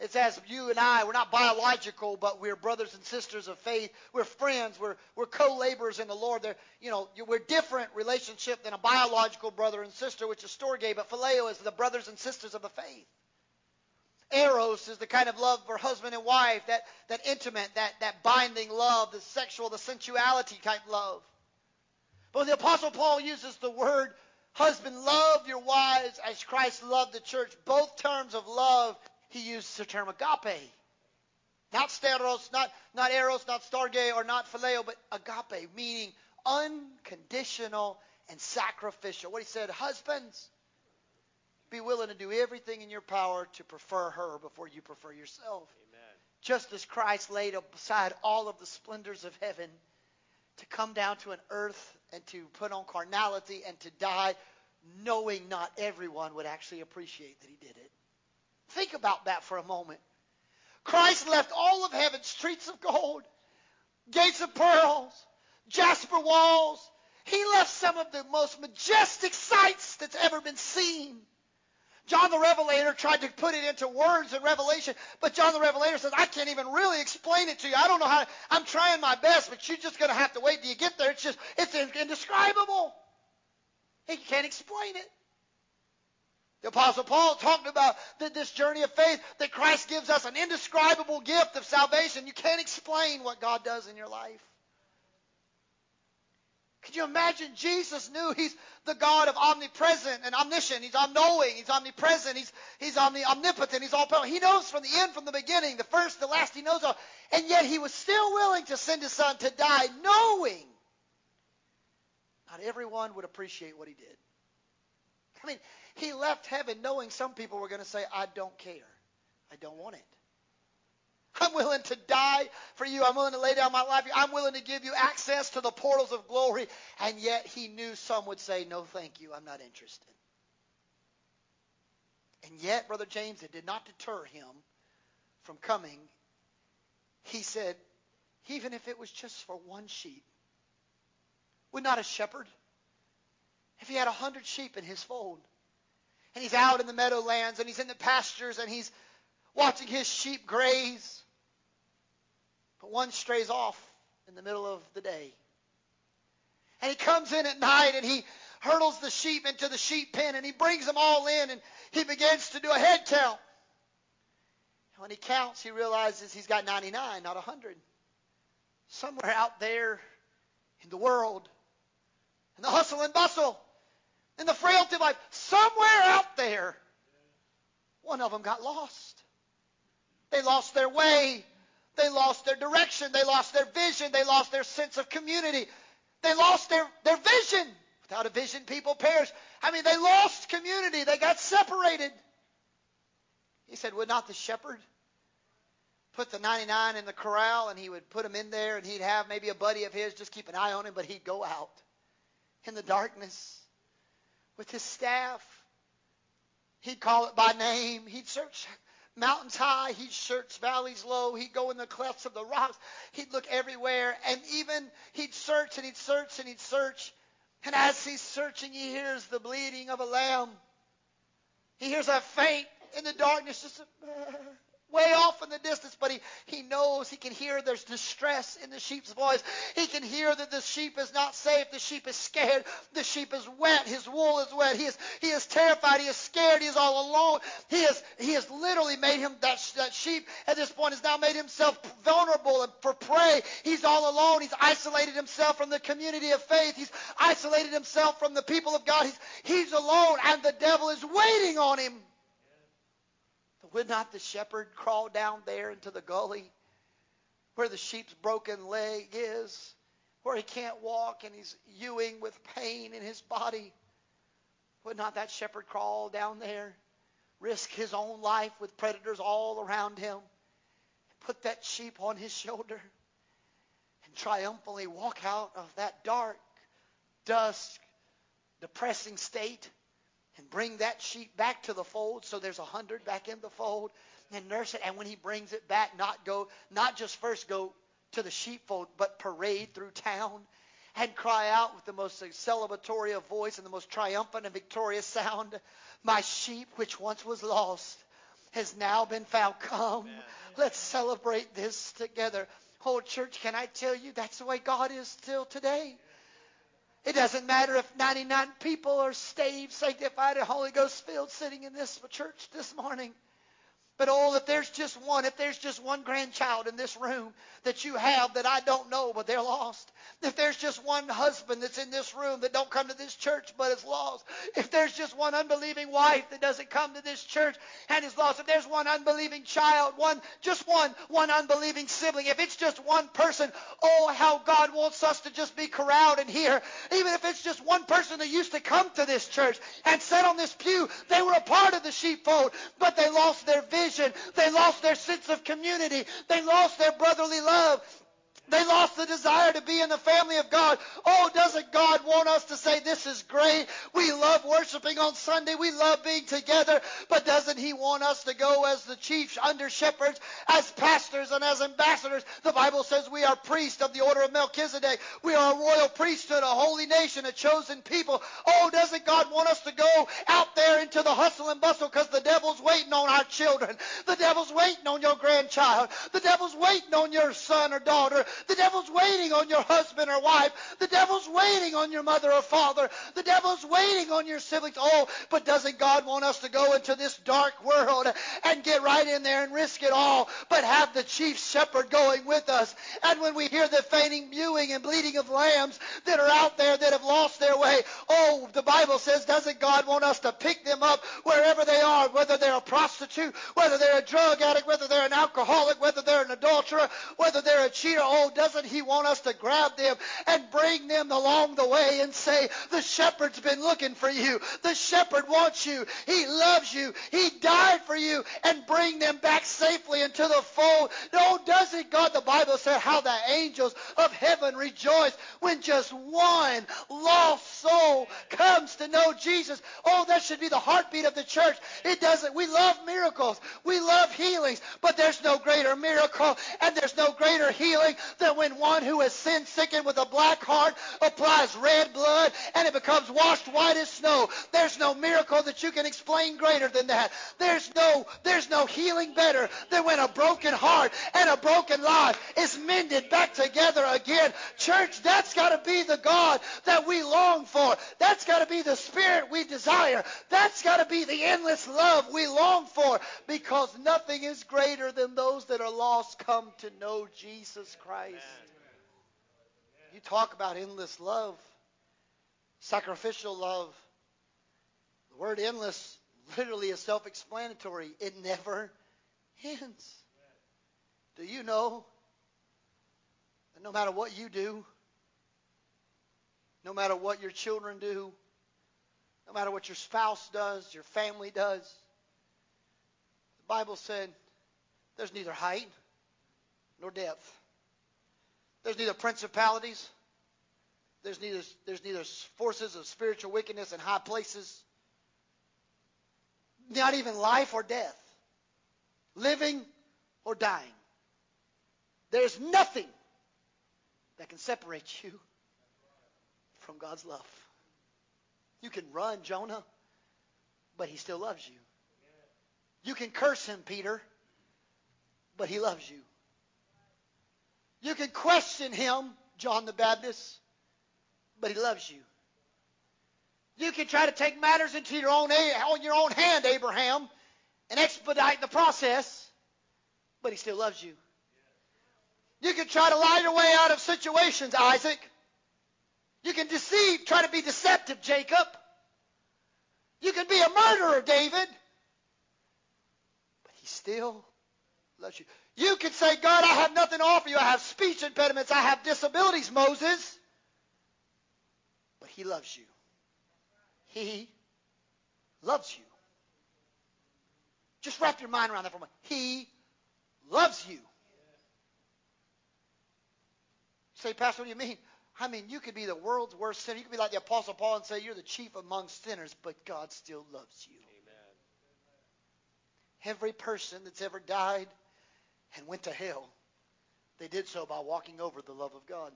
It's as you and I, we're not biological, but we're brothers and sisters of faith. We're friends. We're, we're co-laborers in the Lord. They're, you know, we're different relationship than a biological brother and sister, which is storge, but phileo is the brothers and sisters of the faith. Eros is the kind of love for husband and wife, that, that intimate, that, that binding love, the sexual, the sensuality type love. But when the Apostle Paul uses the word husband, love your wives as Christ loved the church. Both terms of love he used the term agape. Not steros, not, not eros, not storge, or not phileo, but agape, meaning unconditional and sacrificial. What he said, husbands, be willing to do everything in your power to prefer her before you prefer yourself. Amen. Just as Christ laid aside all of the splendors of heaven to come down to an earth and to put on carnality and to die, knowing not everyone would actually appreciate that he did it. Think about that for a moment. Christ left all of heaven streets of gold, gates of pearls, jasper walls. He left some of the most majestic sights that's ever been seen. John the Revelator tried to put it into words in Revelation, but John the Revelator says, I can't even really explain it to you. I don't know how, to, I'm trying my best, but you're just going to have to wait till you get there. It's just, it's indescribable. He can't explain it. The Apostle Paul talked about this journey of faith that Christ gives us an indescribable gift of salvation. You can't explain what God does in your life. Could you imagine Jesus knew he's the God of omnipresent and omniscient. He's all-knowing. He's omnipresent. He's, he's omni, omnipotent. He's all-powerful. He knows from the end, from the beginning, the first, the last. He knows all. And yet he was still willing to send his son to die, knowing not everyone would appreciate what he did. I mean, he left heaven knowing some people were going to say, I don't care. I don't want it. I'm willing to die for you. I'm willing to lay down my life. I'm willing to give you access to the portals of glory. And yet he knew some would say, no, thank you. I'm not interested. And yet, Brother James, it did not deter him from coming. He said, even if it was just for one sheep, would not a shepherd, if he had a hundred sheep in his fold, and he's out in the meadowlands and he's in the pastures and he's watching his sheep graze. But one strays off in the middle of the day. And he comes in at night and he hurdles the sheep into the sheep pen and he brings them all in and he begins to do a head count. And when he counts, he realizes he's got 99, not 100. Somewhere out there in the world, in the hustle and bustle, in the frailty of life, somewhere out there, one of them got lost. They lost their way. They lost their direction. They lost their vision. They lost their sense of community. They lost their, their vision. Without a vision, people perish. I mean, they lost community. They got separated. He said, Would not the shepherd put the 99 in the corral and he would put them in there and he'd have maybe a buddy of his just keep an eye on him, but he'd go out in the darkness with his staff. He'd call it by name. He'd search mountains high. He'd search valleys low. He'd go in the clefts of the rocks. He'd look everywhere. And even he'd search and he'd search and he'd search. And as he's searching, he hears the bleating of a lamb. He hears a faint in the darkness, just way off in the distance, but he, he knows, he can hear there's distress in the sheep's voice. He can hear that the sheep is not safe. The sheep is scared. The sheep is wet. His wool is wet. He is, he is terrified. He is scared. He is all alone. He is, he has literally made him, that, that sheep at this point has now made himself vulnerable and for prey. He's all alone. He's isolated himself from the community of faith. He's isolated himself from the people of God. He's, he's alone and the devil is waiting on him. Would not the shepherd crawl down there into the gully where the sheep's broken leg is, where he can't walk and he's hewing with pain in his body? Would not that shepherd crawl down there, risk his own life with predators all around him, put that sheep on his shoulder, and triumphantly walk out of that dark, dusk, depressing state and bring that sheep back to the fold so there's a hundred back in the fold and nurse it. And when he brings it back not go not just first go to the sheepfold but parade through town and cry out with the most celebratory of voice and the most triumphant and victorious sound my sheep which once was lost has now been found. Come Amen. let's celebrate this together. Whole church can i tell you that's the way god is still today it doesn't matter if 99 people are saved, sanctified, and Holy Ghost filled sitting in this church this morning. But oh, if there's just one, if there's just one grandchild in this room that you have that I don't know, but they're lost. If there's just one husband that's in this room that don't come to this church but is lost. If there's just one unbelieving wife that doesn't come to this church and is lost. If there's one unbelieving child, one, just one, one unbelieving sibling. If it's just one person, oh, how God wants us to just be corralled in here. Even if it's just one person that used to come to this church and sit on this pew, they were a part of the sheepfold, but they lost their vision vision. They lost their sense of community. They lost their brotherly love. They lost the desire to be in the family of God. Oh, doesn't God want us to say, this is great? We love worshiping on Sunday. We love being together. But doesn't he want us to go as the chief under shepherds, as pastors and as ambassadors? The Bible says we are priests of the order of Melchizedek. We are a royal priesthood, a holy nation, a chosen people. Oh, doesn't God want us to go out there into the hustle and bustle because the devil's waiting on our children. The devil's waiting on your grandchild. The devil's waiting on your son or daughter. The devil's waiting on your husband or wife. The devil's waiting on your mother or father. The devil's waiting on your siblings. Oh, but doesn't God want us to go into this dark world and get right in there and risk it all, but have the chief shepherd going with us? And when we hear the fainting, mewing, and bleating of lambs that are out there that have lost their way, oh, the Bible says, doesn't God want us to pick them up wherever they are, whether they're a prostitute, whether they're a drug addict, whether they're an alcoholic, whether they're an adulterer, whether they're a cheater? Oh, doesn't He want us to grab them and bring them along the way and say, the shepherd's been looking for you. The shepherd wants you. He loves you. He died for you and bring them back safely into the fold. No, doesn't God, the Bible said how the angels of heaven rejoice when just one lost soul comes to know Jesus. Oh, that should be the heartbeat of the church. It doesn't. We love miracles. We love healings, but there's no greater miracle and there's no greater healing that when one who is sin sickened with a black heart applies red blood and it becomes washed white as snow, there's no miracle that you can explain greater than that. There's no, there's no healing better than when a broken heart and a broken life is mended back together again. Church, that's got to be the God that we long for. That's got to be the spirit we desire. That's got to be the endless love we long for because nothing is greater than those that are lost come to know Jesus Christ. You talk about endless love, sacrificial love. The word endless literally is self explanatory. It never ends. Do you know that no matter what you do, no matter what your children do, no matter what your spouse does, your family does, the Bible said there's neither height nor depth there's neither principalities, there's neither, there's neither forces of spiritual wickedness in high places, not even life or death, living or dying. There's nothing that can separate you from God's love. You can run, Jonah, but he still loves you. You can curse him, Peter, but he loves you. You can question him, John the Baptist, but he loves you. You can try to take matters into your own on your own hand, Abraham, and expedite the process, but he still loves you. You can try to lie your way out of situations, Isaac. You can deceive, try to be deceptive, Jacob. You can be a murderer, David. But he still loves you. You can say, God, I have nothing to offer you. I have speech impediments. I have disabilities, Moses. But he loves you. He loves you. Just wrap your mind around that for a moment. He loves you. Say, Pastor, what do you mean? I mean, you could be the world's worst sinner. You could be like the Apostle Paul and say you're the chief among sinners, but God still loves you. Amen. Every person that's ever died and went to hell, they did so by walking over the love of God.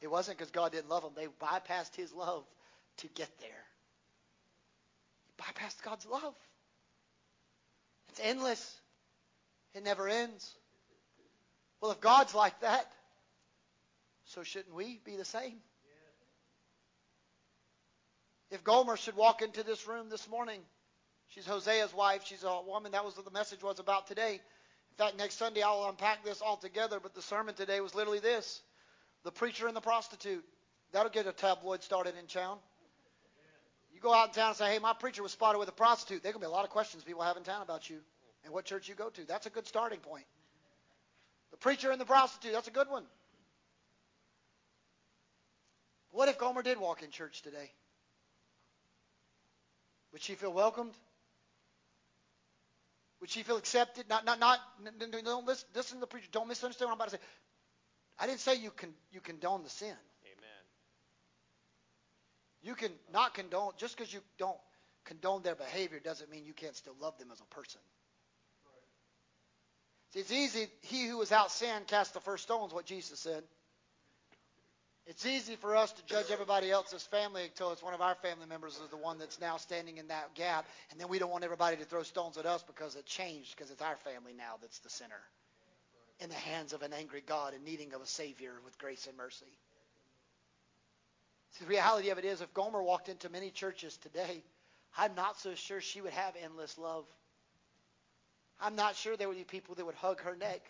It wasn't because God didn't love them. They bypassed his love to get there. bypassed God's love. It's endless. It never ends. Well, if God's like that, so shouldn't we be the same? If Gomer should walk into this room this morning, she's Hosea's wife. She's a woman. That was what the message was about today. In fact, next Sunday I'll unpack this all together, but the sermon today was literally this the preacher and the prostitute. That'll get a tabloid started in town. You go out in town and say, hey, my preacher was spotted with a prostitute. There's going to be a lot of questions people have in town about you and what church you go to. That's a good starting point. The preacher and the prostitute, that's a good one. What if Gomer did walk in church today? Would she feel welcomed? Would she feel accepted? Not, not, not. Don't listen, listen to the preacher. Don't misunderstand what I'm about to say. I didn't say you can you condone the sin. Amen. You can not condone just because you don't condone their behavior doesn't mean you can't still love them as a person. See, it's easy. He who out sin cast the first stones. What Jesus said. It's easy for us to judge everybody else's family until it's one of our family members is the one that's now standing in that gap, and then we don't want everybody to throw stones at us because it changed because it's our family now that's the sinner in the hands of an angry God and needing of a Savior with grace and mercy. See, the reality of it is, if Gomer walked into many churches today, I'm not so sure she would have endless love. I'm not sure there would be people that would hug her neck.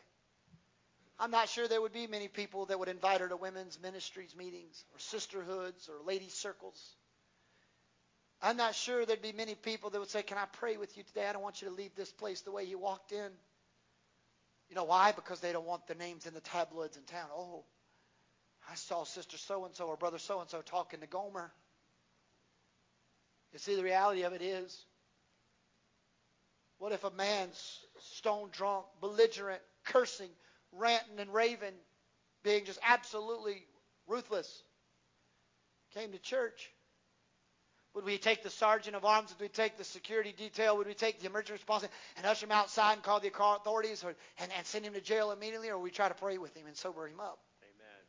I'm not sure there would be many people that would invite her to women's ministries meetings or sisterhoods or ladies' circles. I'm not sure there'd be many people that would say, Can I pray with you today? I don't want you to leave this place the way you walked in. You know why? Because they don't want their names in the tabloids in town. Oh, I saw Sister so and so or Brother so and so talking to Gomer. You see, the reality of it is what if a man's stone drunk, belligerent, cursing, ranting and raving, being just absolutely ruthless, came to church? Would we take the sergeant of arms? Would we take the security detail? Would we take the emergency response and usher him outside and call the authorities or, and, and send him to jail immediately? Or would we try to pray with him and sober him up? Amen.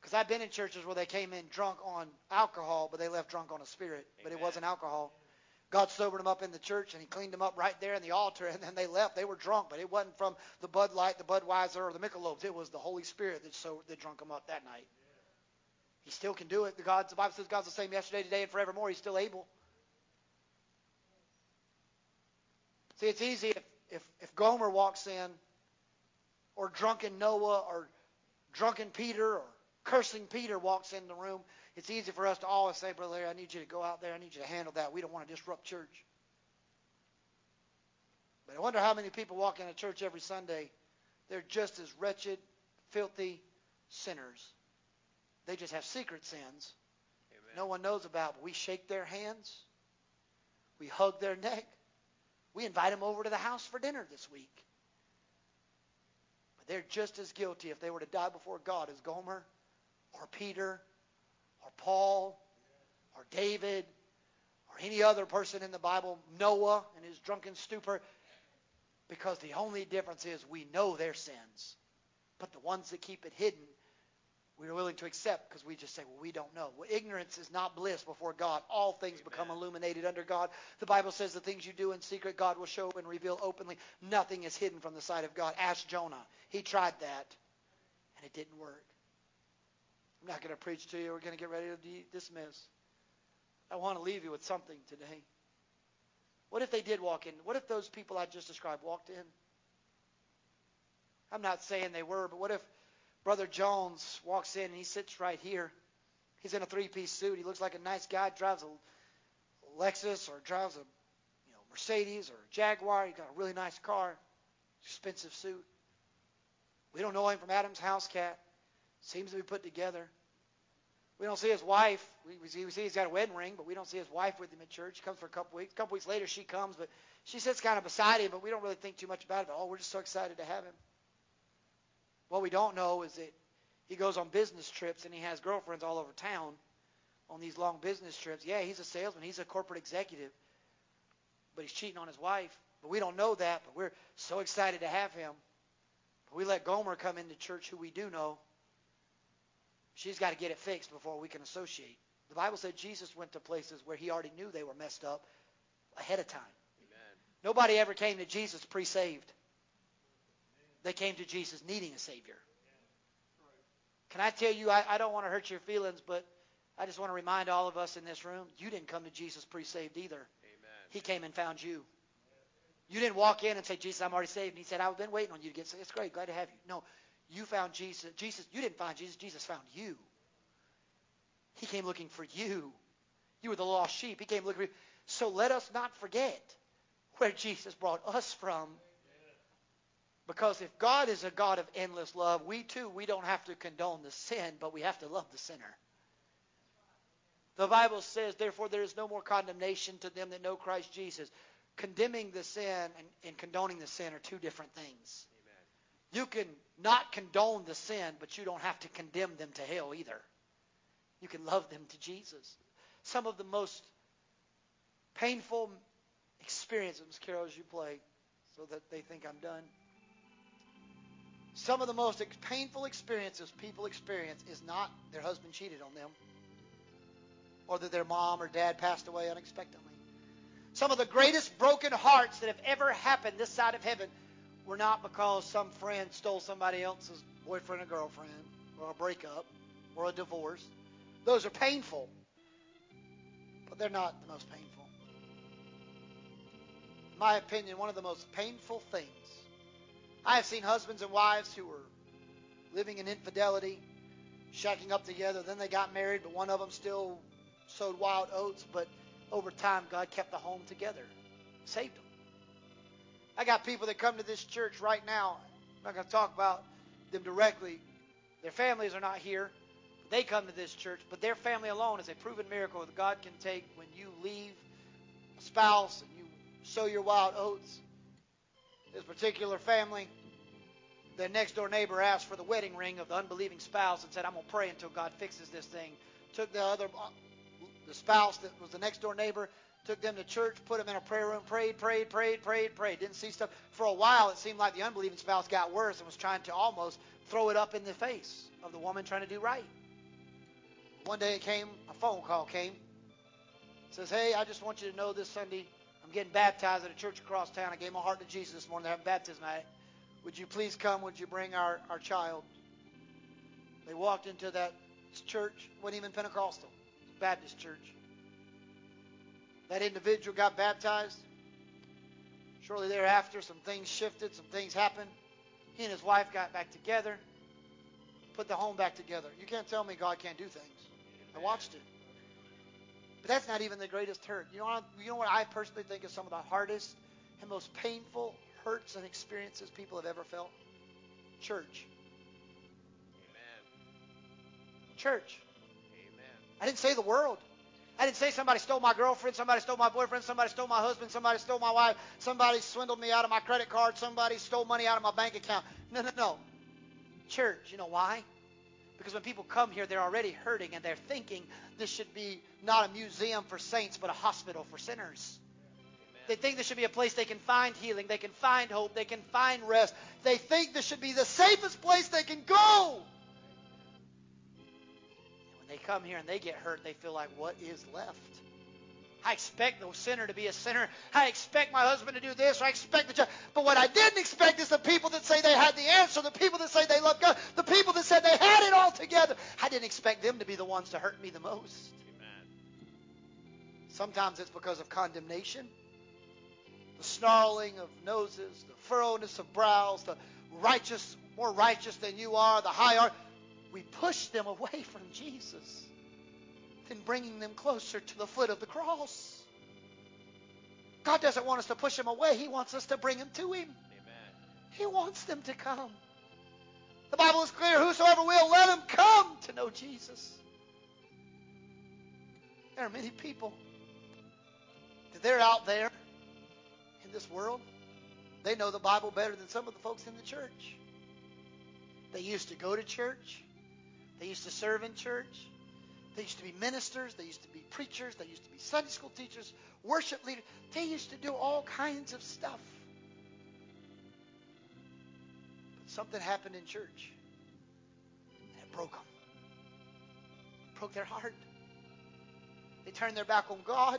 Because I've been in churches where they came in drunk on alcohol, but they left drunk on a spirit. But it wasn't alcohol. God sobered them up in the church and He cleaned them up right there in the altar, and then they left. They were drunk, but it wasn't from the Bud Light, the Budweiser, or the Michelobs. It was the Holy Spirit that so that drunk them up that night. He still can do it. The God, the Bible says God's the same yesterday, today, and forevermore. He's still able. See, it's easy if, if, if Gomer walks in, or drunken Noah, or drunken Peter, or cursing Peter walks in the room. It's easy for us to always say, Brother Larry, I need you to go out there. I need you to handle that. We don't want to disrupt church. But I wonder how many people walk into church every Sunday. They're just as wretched, filthy sinners. They just have secret sins Amen. no one knows about. But we shake their hands. We hug their neck. We invite them over to the house for dinner this week. But they're just as guilty if they were to die before God as Gomer or Peter or Paul or David or any other person in the Bible, Noah and his drunken stupor, because the only difference is we know their sins. But the ones that keep it hidden, we are willing to accept because we just say, well, we don't know. Well, ignorance is not bliss before God. All things Amen. become illuminated under God. The Bible says the things you do in secret, God will show and reveal openly. Nothing is hidden from the sight of God. Ask Jonah. He tried that, and it didn't work. I'm not going to preach to you. We're going to get ready to de- dismiss. I want to leave you with something today. What if they did walk in? What if those people I just described walked in? I'm not saying they were, but what if Brother Jones walks in and he sits right here? He's in a three-piece suit. He looks like a nice guy. Drives a Lexus or drives a you know Mercedes or a Jaguar. He's got a really nice car, expensive suit. We don't know him from Adam's house cat. Seems to be put together. We don't see his wife. We, we, see, we see he's got a wedding ring, but we don't see his wife with him at church. He comes for a couple weeks. A couple weeks later, she comes, but she sits kind of beside him, but we don't really think too much about it. Oh, we're just so excited to have him. What we don't know is that he goes on business trips and he has girlfriends all over town on these long business trips. Yeah, he's a salesman. He's a corporate executive, but he's cheating on his wife. But we don't know that, but we're so excited to have him. But we let Gomer come into church, who we do know. She's got to get it fixed before we can associate. The Bible said Jesus went to places where he already knew they were messed up ahead of time. Amen. Nobody ever came to Jesus pre-saved. They came to Jesus needing a Savior. Can I tell you, I, I don't want to hurt your feelings, but I just want to remind all of us in this room, you didn't come to Jesus pre-saved either. Amen. He came and found you. You didn't walk in and say, Jesus, I'm already saved. And he said, I've been waiting on you to get saved. It's great. Glad to have you. No, you found Jesus. Jesus, you didn't find Jesus. Jesus found you. He came looking for you. You were the lost sheep. He came looking for you. So let us not forget where Jesus brought us from. Because if God is a God of endless love, we too, we don't have to condone the sin, but we have to love the sinner. The Bible says, therefore, there is no more condemnation to them that know Christ Jesus. Condemning the sin and, and condoning the sin are two different things. You can not condone the sin, but you don't have to condemn them to hell either. You can love them to Jesus. Some of the most painful experiences, Ms. Carol, as you play, so that they think I'm done. Some of the most painful experiences people experience is not their husband cheated on them or that their mom or dad passed away unexpectedly. Some of the greatest broken hearts that have ever happened this side of heaven were not because some friend stole somebody else's boyfriend or girlfriend or a breakup or a divorce. Those are painful, but they're not the most painful. In my opinion, one of the most painful things I have seen husbands and wives who were living in infidelity, shacking up together. Then they got married, but one of them still sowed wild oats. But over time, God kept the home together, saved them. I got people that come to this church right now. I'm not going to talk about them directly. Their families are not here. They come to this church, but their family alone is a proven miracle that God can take when you leave a spouse and you sow your wild oats this particular family, their next door neighbor asked for the wedding ring of the unbelieving spouse and said, I'm going to pray until God fixes this thing. Took the other, uh, the spouse that was the next door neighbor, took them to church, put them in a prayer room, prayed, prayed, prayed, prayed, prayed. Didn't see stuff. For a while, it seemed like the unbelieving spouse got worse and was trying to almost throw it up in the face of the woman trying to do right. One day it came, a phone call came. It says, hey, I just want you to know this Sunday I'm getting baptized at a church across town. I gave my heart to Jesus this morning. They're having baptism night. Would you please come? Would you bring our, our child? They walked into that church, wasn't even Pentecostal, Baptist church. That individual got baptized. Shortly thereafter, some things shifted, some things happened. He and his wife got back together, put the home back together. You can't tell me God can't do things. I watched it. But that's not even the greatest hurt. You know, what, you know what I personally think is some of the hardest and most painful hurts and experiences people have ever felt? Church. Amen. Church. Amen. I didn't say the world. I didn't say somebody stole my girlfriend, somebody stole my boyfriend, somebody stole my husband, somebody stole my wife, somebody swindled me out of my credit card, somebody stole money out of my bank account. No, no, no. Church. You know why? Because when people come here, they're already hurting and they're thinking this should be not a museum for saints, but a hospital for sinners. They think this should be a place they can find healing, they can find hope, they can find rest. They think this should be the safest place they can go. They come here and they get hurt. And they feel like, what is left? I expect the sinner to be a sinner. I expect my husband to do this, I expect the judge. But what I didn't expect is the people that say they had the answer, the people that say they love God, the people that said they had it all together. I didn't expect them to be the ones to hurt me the most. Amen. Sometimes it's because of condemnation, the snarling of noses, the furrowness of brows, the righteous, more righteous than you are, the high art. We push them away from Jesus than bringing them closer to the foot of the cross. God doesn't want us to push them away. He wants us to bring them to Him. Amen. He wants them to come. The Bible is clear whosoever will, let him come to know Jesus. There are many people that they're out there in this world. They know the Bible better than some of the folks in the church. They used to go to church. They used to serve in church. They used to be ministers. They used to be preachers. They used to be Sunday school teachers, worship leaders. They used to do all kinds of stuff. But something happened in church. And it broke them. broke their heart. They turned their back on God.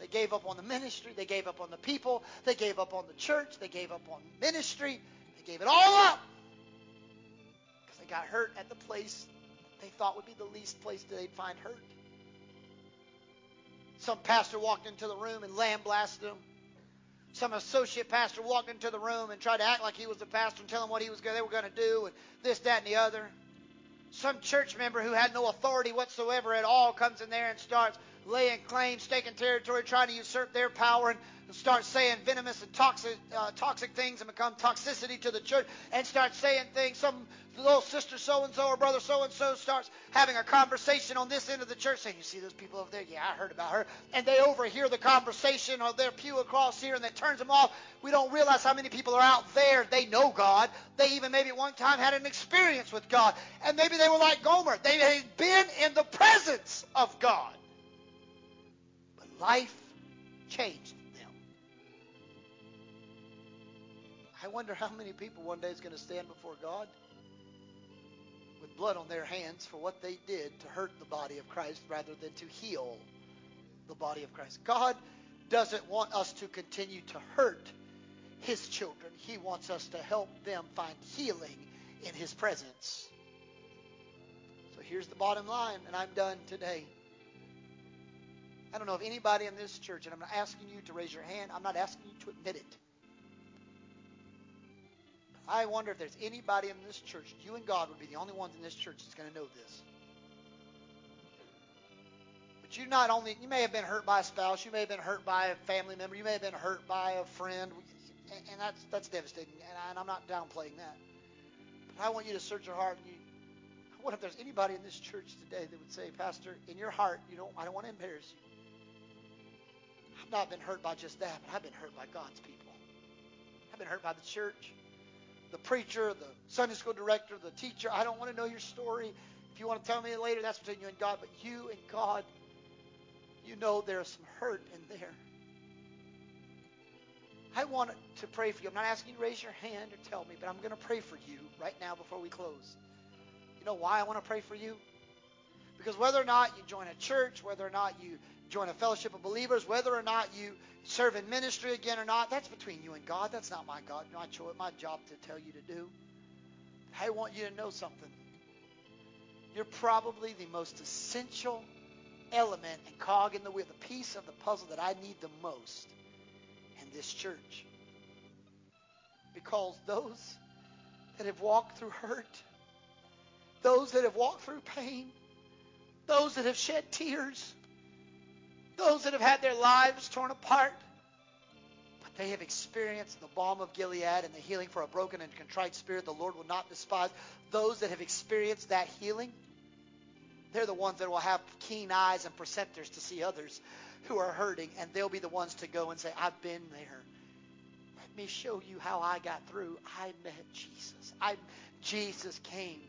They gave up on the ministry. They gave up on the people. They gave up on the church. They gave up on ministry. They gave it all up. They got hurt at the place they thought would be the least place that they'd find hurt. Some pastor walked into the room and lambasted them. Some associate pastor walked into the room and tried to act like he was the pastor and tell them what he was they were going to do and this, that, and the other. Some church member who had no authority whatsoever at all comes in there and starts laying claim, staking territory, trying to usurp their power and start saying venomous and toxic, uh, toxic things and become toxicity to the church and start saying things. Some little sister so and so or brother so and so starts having a conversation on this end of the church saying, You see those people over there? Yeah, I heard about her. And they overhear the conversation on their pew across here and that turns them off. We don't realize how many people are out there. They know God. They even maybe at one time had an experience with God. And maybe they were like Gomer. They had been in the presence of God. But life changed them. I wonder how many people one day is going to stand before God blood on their hands for what they did to hurt the body of Christ rather than to heal the body of Christ. God doesn't want us to continue to hurt his children. He wants us to help them find healing in his presence. So here's the bottom line, and I'm done today. I don't know if anybody in this church, and I'm not asking you to raise your hand, I'm not asking you to admit it. I wonder if there's anybody in this church, you and God would be the only ones in this church that's going to know this. But you not only, you may have been hurt by a spouse, you may have been hurt by a family member, you may have been hurt by a friend, and that's that's devastating, and I'm not downplaying that. But I want you to search your heart. And you, I wonder if there's anybody in this church today that would say, Pastor, in your heart, you don't, I don't want to embarrass you. I've not been hurt by just that, but I've been hurt by God's people. I've been hurt by the church the preacher, the Sunday school director, the teacher. I don't want to know your story. If you want to tell me later, that's between you and God. But you and God, you know there's some hurt in there. I want to pray for you. I'm not asking you to raise your hand or tell me, but I'm going to pray for you right now before we close. You know why I want to pray for you? Because whether or not you join a church, whether or not you join a fellowship of believers, whether or not you serve in ministry again or not, that's between you and God. That's not my God, my choice, my job to tell you to do. I want you to know something. You're probably the most essential element and cog in the wheel, the piece of the puzzle that I need the most in this church. Because those that have walked through hurt, those that have walked through pain, those that have shed tears, those that have had their lives torn apart, but they have experienced the balm of Gilead and the healing for a broken and contrite spirit the Lord will not despise. Those that have experienced that healing, they're the ones that will have keen eyes and perceptors to see others who are hurting, and they'll be the ones to go and say, I've been there. Let me show you how I got through. I met Jesus. I Jesus came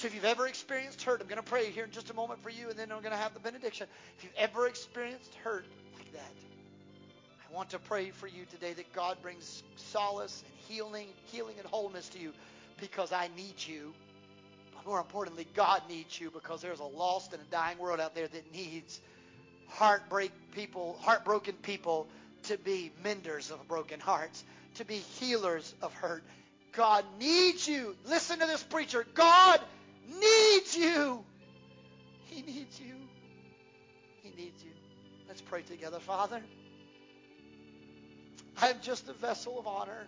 so if you've ever experienced hurt, I'm going to pray here in just a moment for you, and then I'm going to have the benediction. If you've ever experienced hurt like that, I want to pray for you today that God brings solace and healing, healing and wholeness to you because I need you, but more importantly, God needs you because there's a lost and a dying world out there that needs heartbreak people, heartbroken people to be menders of broken hearts, to be healers of hurt. God needs you. Listen to this preacher. God needs you. He needs you. He needs you. Let's pray together, Father. I am just a vessel of honor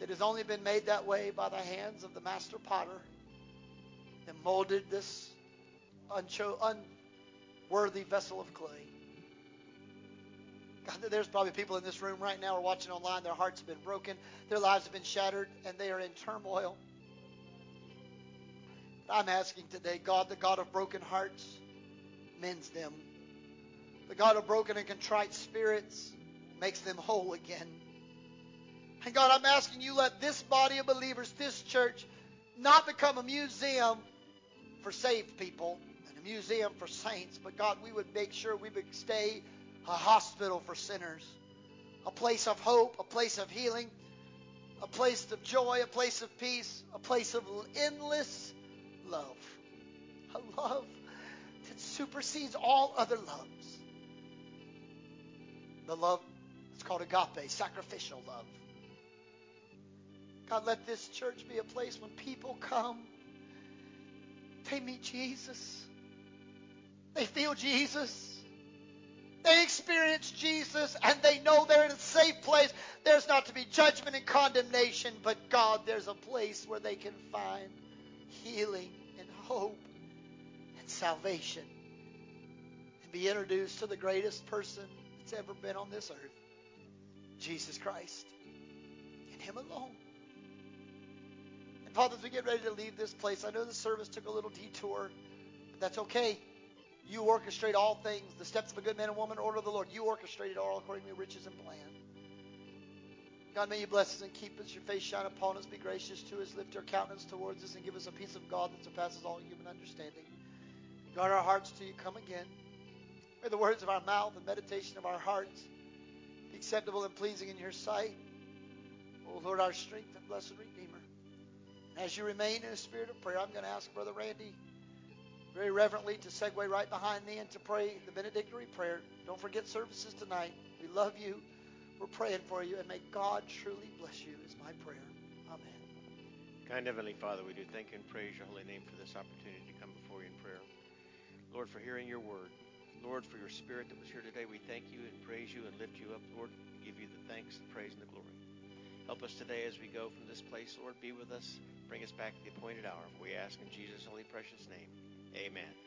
that has only been made that way by the hands of the master potter that molded this unworthy vessel of clay. God, there's probably people in this room right now or watching online, their hearts have been broken, their lives have been shattered, and they are in turmoil. I'm asking today, God, the God of broken hearts, mends them. The God of broken and contrite spirits makes them whole again. And God, I'm asking you, let this body of believers, this church, not become a museum for saved people and a museum for saints, but God, we would make sure we would stay a hospital for sinners, a place of hope, a place of healing, a place of joy, a place of peace, a place of endless love. A love that supersedes all other loves. The love it's called agape, sacrificial love. God, let this church be a place when people come, they meet Jesus. They feel Jesus. They experience Jesus and they know they're in a safe place. There's not to be judgment and condemnation, but God, there's a place where they can find healing and hope and salvation and be introduced to the greatest person that's ever been on this earth Jesus Christ and Him alone. And Father, as we get ready to leave this place, I know the service took a little detour, but that's okay. You orchestrate all things. The steps of a good man and woman order of the Lord. You orchestrate it all according to your riches and plan. God, may you bless us and keep us. Your face shine upon us. Be gracious to us. Lift your countenance towards us and give us a peace of God that surpasses all human understanding. Guard our hearts till you come again. May the words of our mouth and meditation of our hearts be acceptable and pleasing in your sight. O Lord, our strength and blessed Redeemer. As you remain in a spirit of prayer, I'm going to ask Brother Randy very reverently to segue right behind me and to pray the benedictory prayer. Don't forget services tonight. We love you. We're praying for you, and may God truly bless you, is my prayer. Amen. Kind Heavenly Father, we do thank and praise your holy name for this opportunity to come before you in prayer. Lord, for hearing your word. Lord, for your spirit that was here today, we thank you and praise you and lift you up, Lord. Give you the thanks, the praise, and the glory. Help us today as we go from this place, Lord. Be with us. Bring us back the appointed hour. We ask in Jesus' holy precious name. Amen.